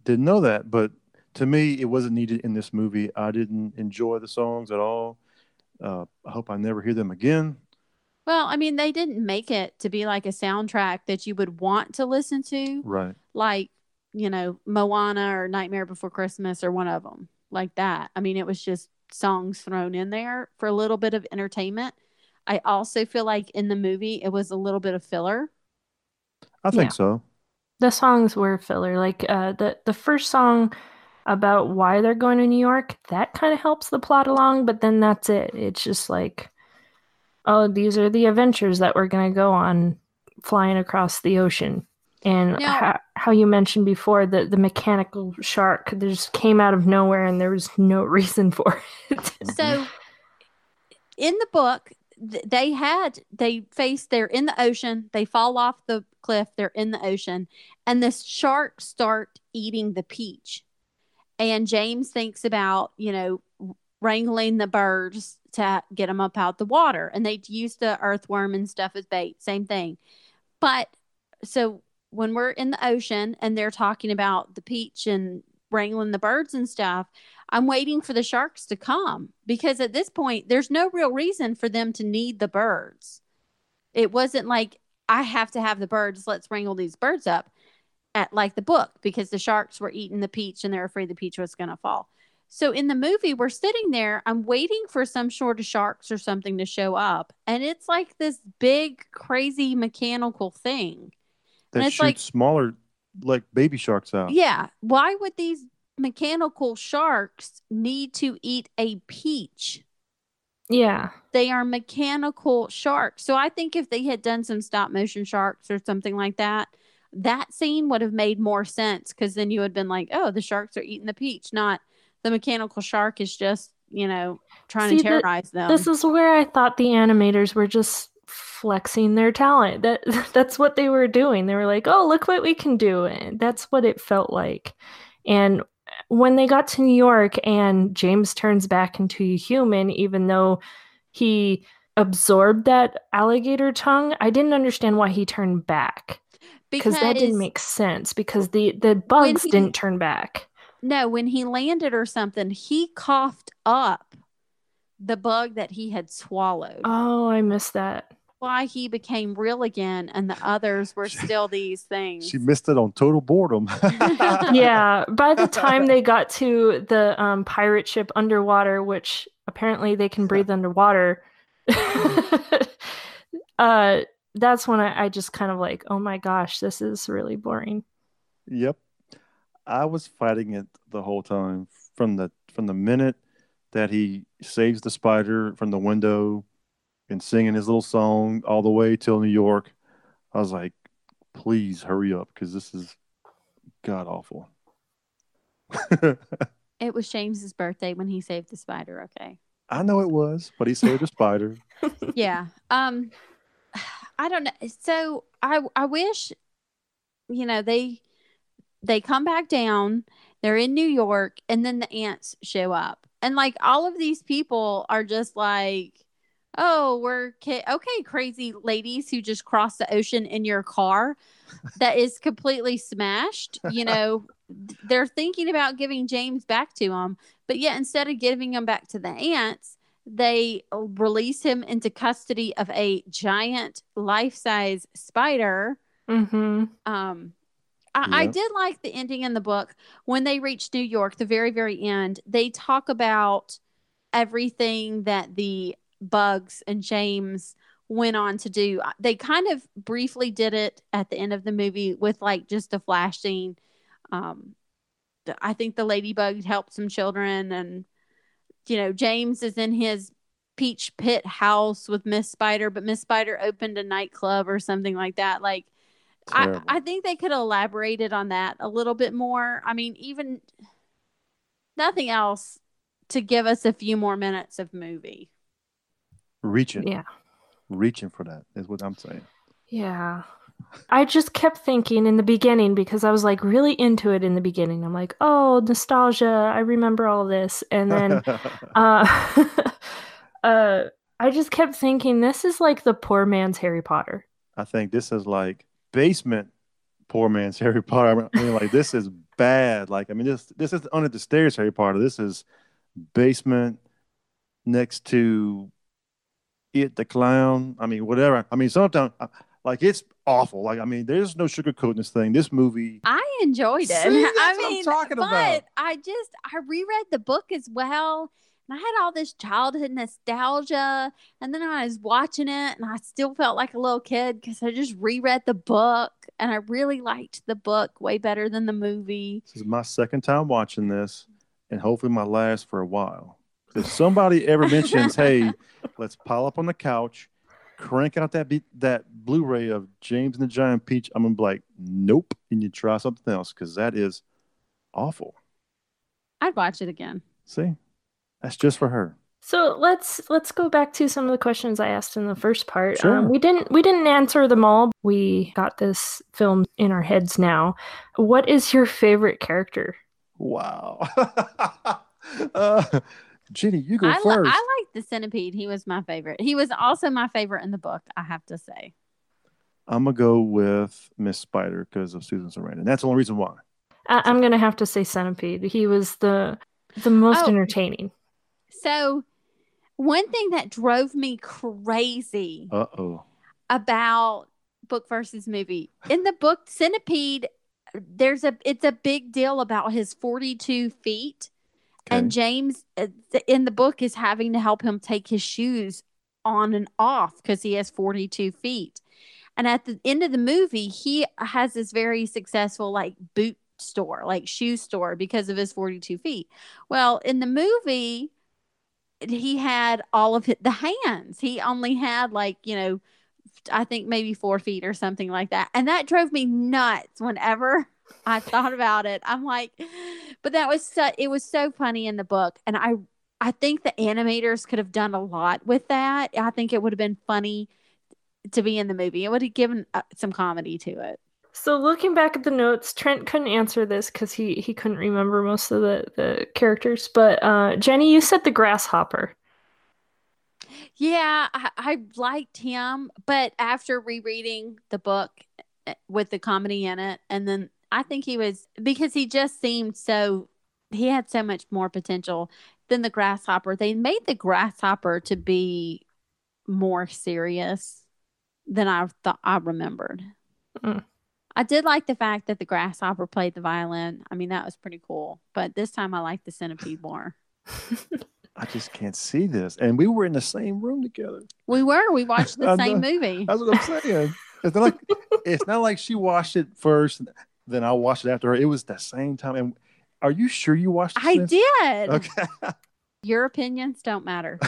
S2: Didn't know that, but to me, it wasn't needed in this movie. I didn't enjoy the songs at all. Uh, I hope I never hear them again.
S3: Well, I mean, they didn't make it to be like a soundtrack that you would want to listen to,
S2: Right.
S3: like, you know, Moana or Nightmare Before Christmas or one of them like that. I mean, it was just songs thrown in there for a little bit of entertainment. I also feel like in the movie, it was a little bit of filler.
S2: I think
S1: Yeah.
S2: so.
S1: The songs were filler. Like uh, the the first song about why they're going to New York, that kind of helps the plot along, but then that's it. It's just like, oh, these are the adventures that we're gonna go on, flying across the ocean. And
S3: Now-
S1: how, how you mentioned before that the mechanical shark just came out of nowhere and there was no *laughs* reason for it.
S3: So in the book, they had they face they're in the ocean, they fall off the cliff, they're in the ocean, and the sharks start eating the peach. And James thinks about, you know, wrangling the birds to get them up out the water. And they'd use the earthworm and stuff as bait, same thing. But so when we're in the ocean and they're talking about the peach and wrangling the birds and stuff, I'm waiting for the sharks to come because at this point, there's no real reason for them to need the birds. It wasn't like I have to have the birds. Let's wrangle these birds up at like the book because the sharks were eating the peach and they're afraid the peach was going to fall. So in the movie, we're sitting there. I'm waiting for some sort of sharks or something to show up, and it's like this big, crazy mechanical thing.
S2: That
S3: it's
S2: shoots
S3: like-
S2: smaller, like baby sharks out.
S3: Yeah. Why would these mechanical sharks need to eat a peach?
S1: Yeah.
S3: They are mechanical sharks. So I think if they had done some stop motion sharks or something like that, that scene would have made more sense because then you would have been like, oh, the sharks are eating the peach, not the mechanical shark is just, you know, trying
S1: See,
S3: to
S1: the-
S3: terrorize them.
S1: This is where I thought the animators were just flexing their talent. That *laughs* that's what they were doing. They were like, "Oh, look what we can do." And that's what it felt like. And when they got to New York and James turns back into a human even though he absorbed that alligator tongue, I didn't understand why he turned back because that didn't make sense because the the bugs
S3: he-
S1: didn't turn back.
S3: No, when he landed or something, he coughed up the bug that he had swallowed.
S1: Oh, I missed that.
S3: Why he became real again and the others were still these things.
S2: She missed it on total boredom. *laughs*
S1: yeah by the time they got to the um, pirate ship underwater which apparently they can breathe underwater *laughs* uh, that's when I, I just kind of like oh my gosh this is really boring
S2: Yep. I was fighting it the whole time from the from the minute that he saves the spider from the window and singing his little song all the way till New York. I was like, please hurry up because this is god awful. *laughs*
S3: it was James's birthday when he saved the spider, okay.
S2: I know it was, but he saved the spider. *laughs*
S3: yeah um *sighs* i don't know so i i wish you know they they come back down they're in new york and then the ants show up and like all of these people are just like oh we're ki- okay crazy ladies who just crossed the ocean in your car that is completely smashed you know they're thinking about giving james back to them but yet instead of giving him back to the ants they release him into custody of a giant life-size spider
S1: mm-hmm.
S3: um I, I did like the ending in the book. When they reach new york the very very end they talk about everything that the bugs and james went on to do. They kind of briefly did it at the end of the movie with like just a flash scene um i think the ladybug helped some children and you know james is in his peach pit house with miss spider but miss spider opened a nightclub or something like that. Like I, I think they could have elaborated on that a little bit more. I mean, even nothing else to give us a few more minutes of movie.
S2: reaching,
S1: yeah
S2: reaching for that is what I'm saying.
S1: Yeah. I just kept thinking in the beginning because I was like really into it in the beginning. I'm like, oh, nostalgia. I remember all this. And then *laughs* uh, *laughs* uh, I just kept thinking this is like the poor man's Harry Potter.
S2: I think this is like basement poor man's *laughs* Harry Potter. I mean, like this is bad. Like, I mean, this this is under the stairs Harry Potter. This is basement next to it the clown. I mean, whatever. I mean, sometimes like it's awful. Like, I mean, there's no sugarcoating this thing. This movie.
S3: I enjoyed it.
S2: See, *laughs*
S3: I
S2: that's what I'm
S3: mean,
S2: talking
S3: but
S2: about.
S3: I just I reread the book as well. And I had all this childhood nostalgia. And then I was watching it and I still felt like a little kid because I just reread the book and I really liked the book way better than the movie.
S2: This is my second time watching this, and hopefully my last for a while. If somebody ever mentions, "Hey, *laughs* let's pile up on the couch, crank out that be- that Blu-ray of James and the Giant Peach," I'm gonna be like, "Nope," and you try something else because that is awful.
S3: I'd watch it again.
S2: See, that's just for her.
S1: So let's let's go back to some of the questions I asked in the first part.
S2: Sure.
S1: Um, we didn't we didn't answer them all. We got this film in our heads now. What is your favorite character?
S2: Wow. *laughs* uh, Jenny, you go
S3: I, li-
S2: first.
S3: I like the centipede. He was my favorite. He was also my favorite in the book, I have to say.
S2: I'm gonna go with Miss Spider because of Susan Sarandon. That's the only reason why.
S1: I, I'm gonna have to say Centipede. He was the the most
S3: Oh.
S1: entertaining.
S3: So, one thing that drove me crazy
S2: Uh oh.
S3: about book versus movie in the book Centipede, there's a it's a big deal about his 42 feet, and James uh, in the book is having to help him take his shoes on and off because he has 42 feet. And at the end of the movie, he has this very successful like boot store, like shoe store because of his 42 feet. Well, in the movie, he had all of the hands. He only had like, you know, I think maybe four feet or something like that. And that drove me nuts whenever I thought about it. I'm like, *gasps* but that was so, it was so funny in the book. And I, I think the animators could have done a lot with that. I think it would have been funny to be in the movie. It would have given uh, some comedy to it.
S1: So looking back at the notes, Trent couldn't answer this because he he couldn't remember most of the the characters. But uh, Jenny, you said the grasshopper.
S3: Yeah, I, I liked him, but after rereading the book eh, with the comedy in it, and then I think he was because he just seemed so he had so much more potential than the grasshopper. They made the grasshopper to be more serious than I thought I remembered.
S1: Mm.
S3: I did like the fact that the grasshopper played the violin. I mean, that was pretty cool. But this time I liked the centipede more. *laughs*
S2: I just can't see this. And we were in the same room together.
S3: We were. We watched *laughs* the same
S2: know.
S3: movie.
S2: That's what I'm saying. It's not like it's not like she watched it first, then I watched it after her. It was the same time. And are you sure you watched it?
S3: I
S2: since?
S3: did.
S2: Okay. *laughs*
S3: Your opinions don't matter.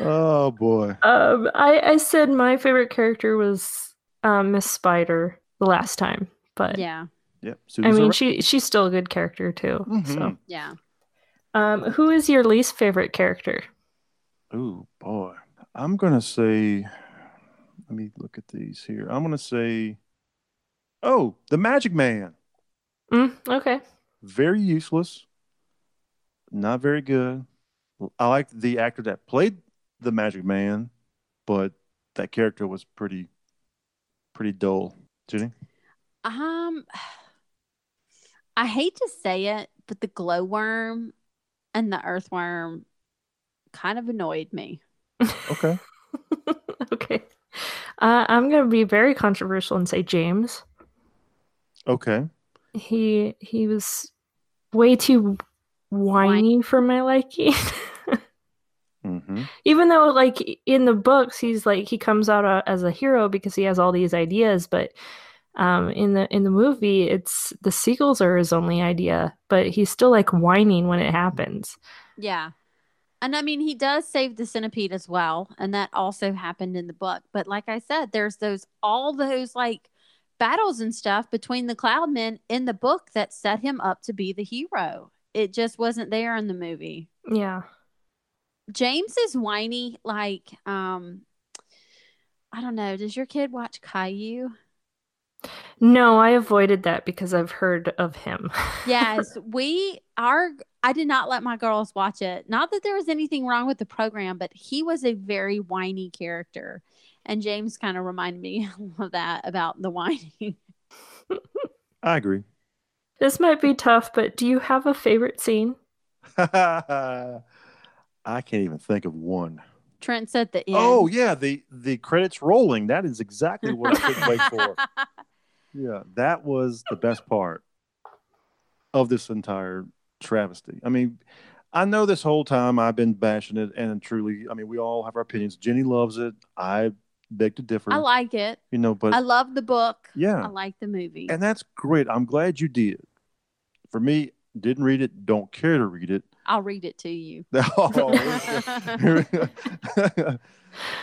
S2: Oh boy.
S1: um, I I said my favorite character was um, Miss Spider the last time, but
S3: Yeah.
S2: Yep.
S1: I mean
S2: alright.
S1: she she's still a good character too. So,
S2: Mhm.
S3: Yeah.
S1: um, who is your least favorite character?
S2: Oh boy. I'm gonna say let me look at these here. I'm gonna say Oh, the Magic Man.
S1: Mm, okay.
S2: Very useless. Not very good. I like the actor that played the Magic Man, but that character was pretty pretty dull. Jenny?
S3: Um I hate to say it, but the glowworm and the earthworm kind of annoyed me.
S2: Okay. *laughs*
S1: okay. Uh, I'm gonna be very controversial and say James.
S2: Okay.
S1: He he was way too whiny for my liking. *laughs*
S2: Mm-hmm.
S1: Even though, like in the books, he's like he comes out a, as a hero because he has all these ideas, but um, in the in the movie, it's the seagulls are his only idea, but he's still like whining when it happens.
S3: Yeah. And I mean, he does save the centipede as well. And that also happened in the book. But like I said, there's those, all those like battles and stuff between the Cloudmen in the book that set him up to be the hero. It just wasn't there in the movie.
S1: Yeah.
S3: James is whiny. Like, um, I don't know. Does your kid watch Caillou?
S1: No, I avoided that because I've heard of him.
S3: yes *laughs* we our i did not let my girls watch it not that there was anything wrong with the program but he was a very whiny character and james kind of reminded me *laughs* of that about the whining *laughs*
S2: I agree.
S1: this might be tough, but do you have a favorite scene?
S2: I can't even think of one.
S3: trent said the end
S2: Oh yeah, the the credits rolling. That is exactly what I couldn't wait *laughs* for. Yeah, that was the best part of this entire travesty. I mean, I know this whole time I've been bashing it, and truly, I mean, we all have our opinions. Jenny loves it. I beg to differ.
S3: i like it
S2: you know, but
S3: i love the book
S2: yeah,
S3: i like the movie
S2: and that's great. I'm glad you did. For me, didn't read it. Don't care to read it.
S3: I'll read it to you *laughs*
S2: Oh, *laughs* *laughs*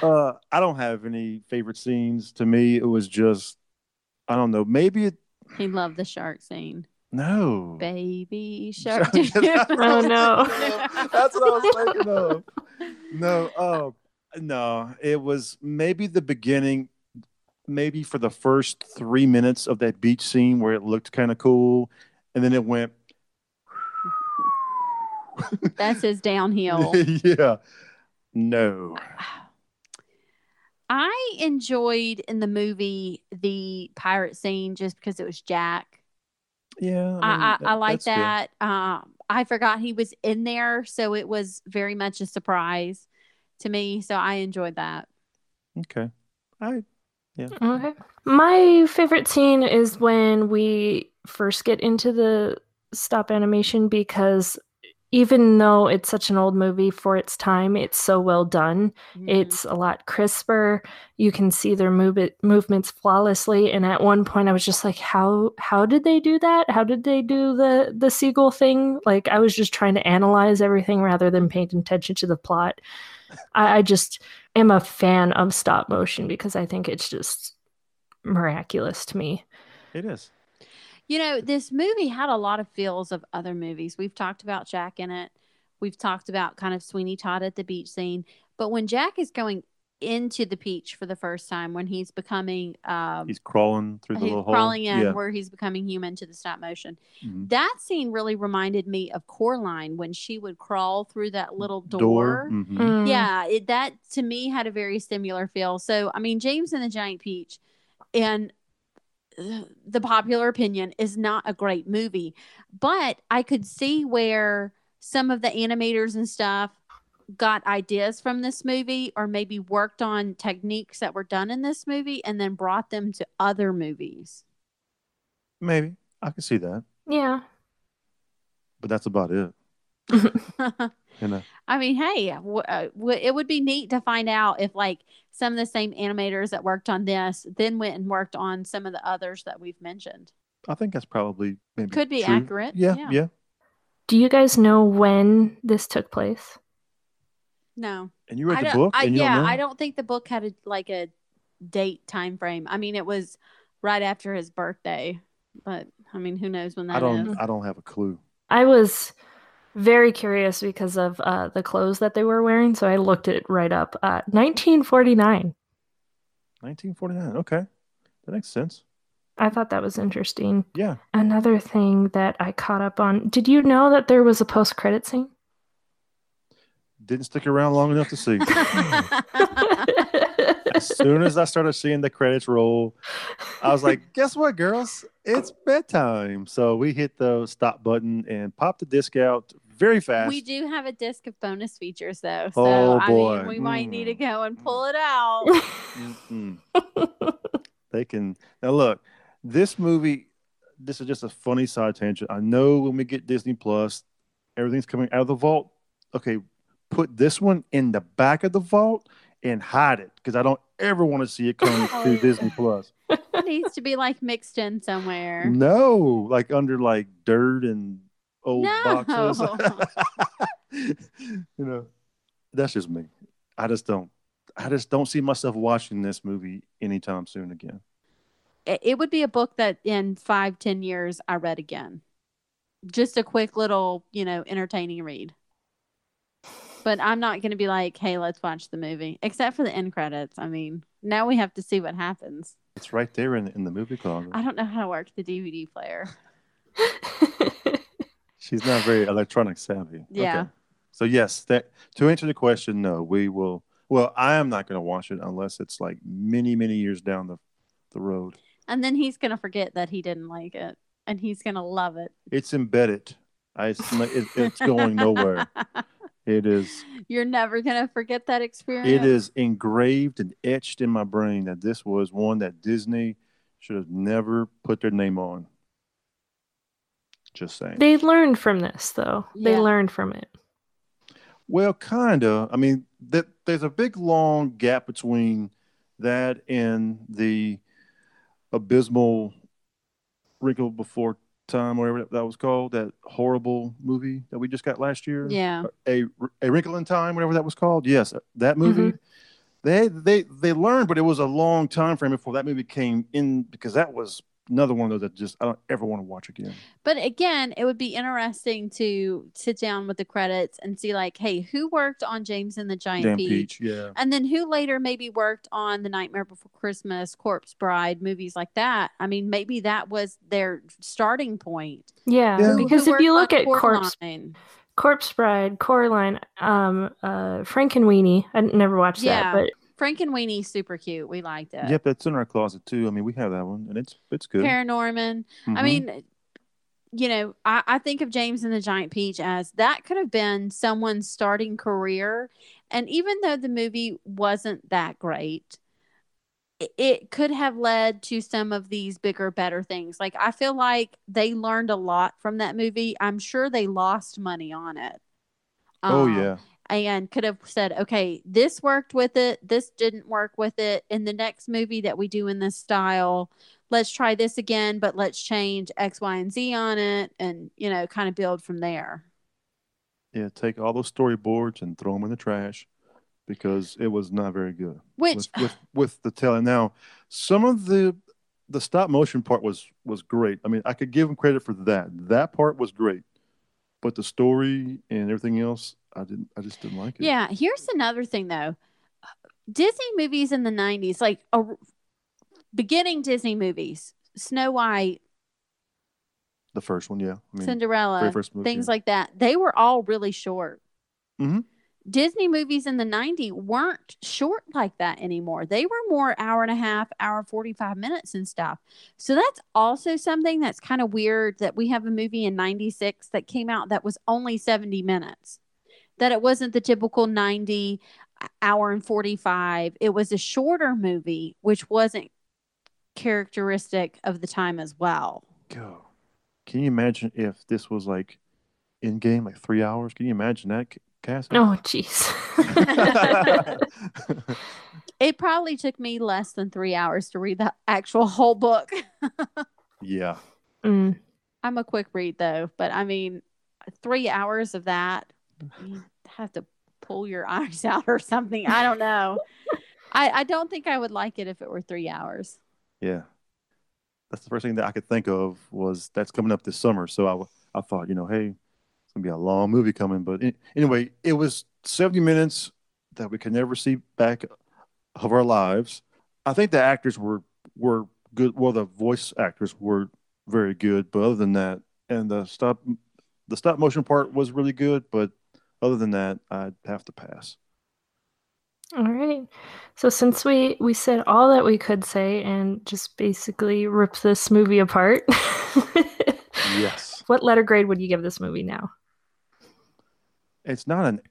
S2: uh, I don't have any favorite scenes. To me, it was just, I don't know. Maybe it.
S3: he loved the shark scene
S2: No.
S3: baby shark
S1: Oh, no.
S2: That's what I was thinking of. No. Oh, no. It was maybe the beginning. Maybe for the first three minutes of that beach scene where it looked kind of cool, and then it went. *laughs*
S3: that's his downhill *laughs*
S2: yeah. No.
S3: I enjoyed in the movie the pirate scene just because it was Jack.
S2: Yeah, mean,
S3: I, I, I like that. Um, I forgot he was in there, so it was very much a surprise to me. So I enjoyed that.
S2: Okay, I yeah.
S1: Okay. My favorite scene is when we first get into the stop animation because even though it's such an old movie for its time, it's so well done.
S3: Mhm.
S1: It's a lot crisper. You can see their move it, movements flawlessly. And at one point, I was just like, "How how did they do that? How did they do the the seagull thing?" Like I was just trying to analyze everything rather than paying attention to the plot. I, I just am a fan of stop motion because I think it's just miraculous to me.
S2: it is.
S3: You know, this movie had a lot of feels of other movies. We've talked about Jack in it. We've talked about kind of Sweeney Todd at the beach scene. But when Jack is going into the peach for the first time, when he's becoming um,
S2: He's crawling through the
S3: he's
S2: little hole.
S3: crawling in
S2: Yeah.
S3: where he's becoming human to the stop motion.
S2: Mhm.
S3: That scene really reminded me of Coraline when she would crawl through that little door.
S2: Mhm.
S1: Mm.
S3: Yeah, it, that to me had a very similar feel. So, I mean, James and the Giant Peach, and the popular opinion is not a great movie, but I could see where some of the animators and stuff got ideas from this movie or maybe worked on techniques that were done in this movie and then brought them to other movies.
S2: Maybe I can see that,
S1: Yeah.
S2: but that's about it. *laughs* *laughs* You know,
S3: I mean, hey, w- uh, w- it would be neat to find out if like some of the same animators that worked on this then went and worked on some of the others that we've mentioned.
S2: I think that's probably maybe
S3: Could be
S2: true.
S3: accurate,
S2: Yeah,
S3: yeah.
S2: yeah,
S1: Do you guys know when this took place?
S3: No,
S2: And you read
S3: I
S2: the book,
S3: I,
S2: and you
S3: yeah,
S2: don't?
S3: I don't think the book had a, like a date time frame. I mean, it was right after his birthday, but I mean, who knows when that
S2: I don't.
S3: is?
S2: I don't have a clue.
S1: I was very curious because of uh, the clothes that they were wearing, so I looked it right up. Uh, 1949.
S2: 1949. Okay, that makes sense.
S1: I thought that was interesting.
S2: Yeah,
S1: Another thing that I caught up on. Did you know that there was a post-credit scene?
S2: didn't stick around long enough to see. *laughs* *laughs* as soon as I started seeing the credits roll, I was like, "Guess what, girls? It's bedtime." So we hit the stop button and popped the disc out very fast.
S3: we do have a disc of bonus features though, so
S2: Oh,
S3: I mean, we might need to
S2: Mm.
S3: go and pull it out. *laughs*
S2: They can now look. This movie. This is just a funny side tangent. I know when we get Disney Plus, everything's coming out of the vault. Okay, put this one in the back of the vault and hide it because I don't ever want to see it come *laughs*
S3: Oh,
S2: to. Disney Plus.
S3: it needs to be like mixed in somewhere.
S2: No, like under like dirt and old
S3: No.
S2: boxes. *laughs* you know, that's just me. I just don't. I just don't see myself watching this movie anytime soon again.
S3: it it would be a book that in five ten years i read again just a quick little you know entertaining read but i'm not going to be like hey let's watch the movie except for the end credits i mean now we have to see what happens
S2: It's right there in in the movie closet.
S3: i don't know how to work the dvd player *laughs*
S2: She's not very electronic savvy.
S3: Yeah.
S2: Okay. So yes, that to answer the question, no, we will. Well, I am not going to watch it unless it's like many, many years down the the road.
S3: and then he's going to forget that he didn't like it and he's going to love it
S2: It's embedded. I, it, it's going nowhere. *laughs* It is.
S3: you're never going to forget that experience
S2: It is engraved and etched in my brain that this was one that Disney should have never put their name on. Just saying.
S1: they learned from this, though. They learned from it.
S2: Well, kind of. I mean, that there's a big long gap between that and the abysmal Wrinkle Before Time, whatever that was called, that horrible movie that we just got last year.
S3: yeah uh,
S2: a a Wrinkle in Time, whatever that was called. Yes, uh, that mm-hmm. movie. They they they learned, but it was a long time frame before that movie came in because that was another one of those that just I don't ever want to watch again.
S3: But again, it would be interesting to sit down with the credits and see, like, hey, who worked on James and the Giant
S2: Damn
S3: Peach?
S2: Peach, yeah.
S3: And then who later maybe worked on The Nightmare Before Christmas, Corpse Bride, movies like that. I mean, maybe that was their starting point.
S1: Yeah,
S2: Yeah.
S1: Because
S3: who
S1: if you look at Corpse
S3: Coraline?
S1: Corpse Bride, Coraline, um, uh, Frankenweenie. I never watched
S3: Yeah.
S1: that, but
S3: Frankenweenie, super cute. We liked it.
S2: Yep, that's in our closet too. I mean, we have that one, and it's it's good.
S3: Paranorman. I
S2: Mhm.
S3: mean, you know, I, I think of James and the Giant Peach as that could have been someone's starting career. And even though the movie wasn't that great, it, could have led to some of these bigger, better things. Like, I feel like they learned a lot from that movie. I'm sure they lost money on it.
S2: oh
S3: Um,
S2: yeah.
S3: And could have said, okay, this worked with it, this didn't work with it. In the next movie that we do in this style, let's try this again, but let's change X, Y, and Z on it and, you know, kind of build from there.
S2: Yeah, take all those storyboards and throw them in the trash because it was not very good.
S3: Which,
S2: with, with with the telling. Now, some of the the stop motion part was was great. I mean, I could give them credit for that. That part was great, but the story and everything else, I didn't. I just didn't like it.
S3: yeah, here's another thing though Disney movies in the 90s, like a, beginning Disney movies, Snow White,
S2: the first one. Yeah, I mean,
S3: Cinderella,
S2: movie,
S3: things
S2: yeah.
S3: like that. They were all really short.
S2: Mhm.
S3: Disney movies in the 90s weren't short like that anymore. They were more hour and a half, hour 45 minutes and stuff. So that's also something that's kind of weird that we have a movie in 96 that came out that was only 70 minutes. That it wasn't the typical 90 hour and 45. It was a shorter movie which wasn't characteristic of the time as well.
S2: Go. Can you imagine if this was like in game, like three hours? Can you imagine that, C- Cassie?
S1: Oh, jeez. *laughs*
S3: It probably took me less than three hours to read the actual whole book.
S2: yeah.
S1: Mm.
S3: I'm a quick read though, but I mean, three hours of that, you have to pull your *laughs* eyes out or something. I don't know. I, I don't think I would like it if it were three hours.
S2: Yeah. That's the first thing that I could think of was that's coming up this summer. So I, I thought, you know, hey, it's going to be a long movie coming. But a- anyway, it was 70 minutes that we could never see back of our lives. I think the actors were, were good. Well, the voice actors were very good. But other than that, and the stop, the stop motion part was really good. But other than that, I'd have to pass.
S1: All right. So since we we said all that we could say and just basically ripped this movie apart, *laughs*
S2: Yes.
S1: what letter grade would you give this movie now?
S2: It's not an,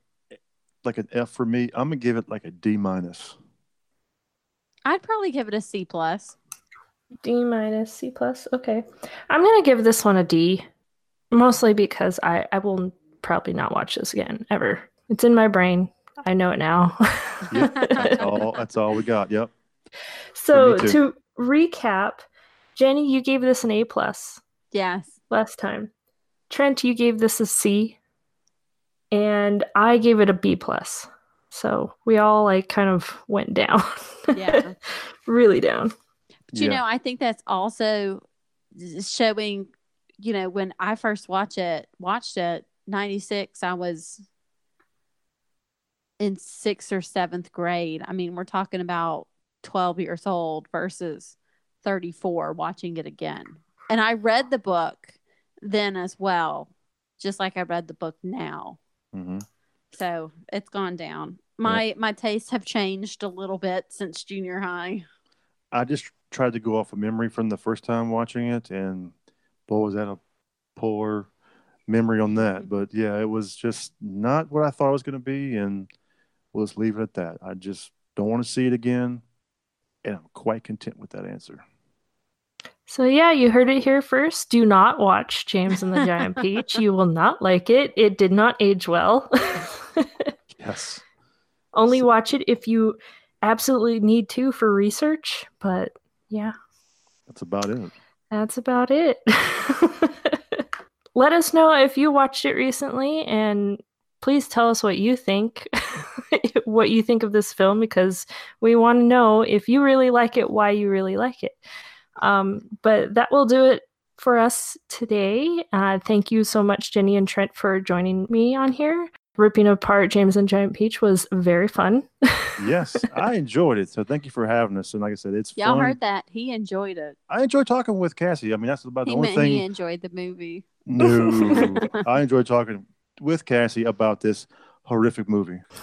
S2: like an F for me. I'm going to give it like a D minus.
S3: I'd probably give it a C plus.
S1: D minus C plus. Okay. I'm gonna give this one a D. Mostly because I, I will probably not watch this again ever. It's in my brain. I know it now.
S2: Yep, that's *laughs* all. That's all we got. Yep.
S1: so to recap, Jenny, you gave this an A plus
S3: Yes.
S1: last time. Trent, you gave this a C, and I gave it a B plus. So we all like kind of went down.
S3: Yeah. *laughs*
S1: really down.
S3: But you
S2: Yeah.
S3: know, I think that's also showing, you know, when I first watch it, watched it, 96, I was in sixth or seventh grade. I mean, we're talking about 12 years old versus 34 watching it again. And I read the book then as well, just like I read the book now.
S2: hmm
S3: So it's gone down. My my tastes have changed a little bit since junior high.
S2: I just tried to go off of memory from the first time watching it, and boy, was that a poor memory on that. Mm-hmm. But yeah, it was just not what I thought it was going to be, and we'll just leave it at that. I just don't want to see it again, and I'm quite content with that answer.
S1: So yeah, you heard it here first. Do not watch James and the Giant *laughs* Peach. You will not like it. It did not age well. *laughs*
S2: Yes.
S1: Only watch it if you absolutely need to for research. But yeah,
S2: That's about it.
S1: that's about it. *laughs* Let us know if you watched it recently and please tell us what you think. *laughs* what you think of this film because we want to know if you really like it, why you really like it. Um, but that will do it for us today. Uh, thank you so much, Jenny and Trent, for joining me on here. Ripping apart James and Giant Peach was very fun. *laughs*
S2: Yes, I enjoyed it. So thank you for having us. And like I said, it's
S3: Y'all
S2: fun.
S3: heard that. He enjoyed it.
S2: I enjoy talking with Cassie. I mean, that's about the only
S3: meant
S2: thing.
S3: he enjoyed the movie.
S2: No, *laughs* I enjoy talking with Cassie about this horrific movie. *laughs*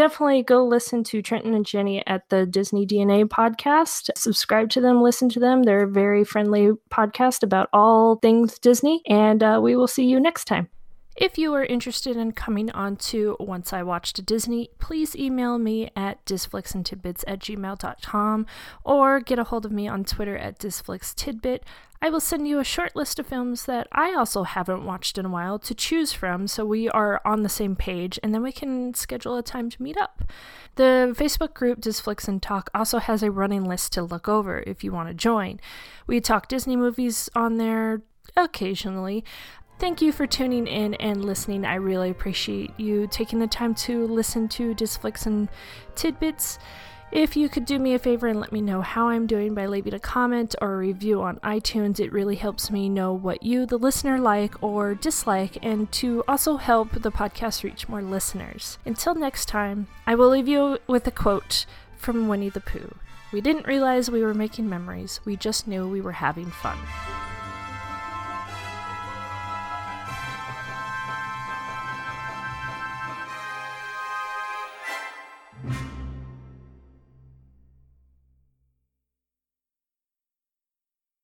S1: definitely go listen to Trenton and Jenny at the Disney DNA podcast. Subscribe to them, listen to them. They're a very friendly podcast about all things Disney, and uh, we will see you next time. If you are interested in coming on to Once I Watched a Disney, please email me at disflixandtidbits at gmail.com or get a hold of me on Twitter at disflixtidbit. I will send you a short list of films that I also haven't watched in a while to choose from so we are on the same page and then we can schedule a time to meet up. The Facebook group Disflix and Talk also has a running list to look over if you want to join. We talk Disney movies on there occasionally. Thank you for tuning in and listening. I really appreciate you taking the time to listen to Disflix and Tidbits. If you could do me a favor and let me know how I'm doing by leaving a comment or a review on iTunes, it really helps me know what you, the listener, like or dislike, and to also help the podcast reach more listeners. Until next time, I will leave you with a quote from Winnie the Pooh. We didn't realize we were making memories, we just knew we were having fun.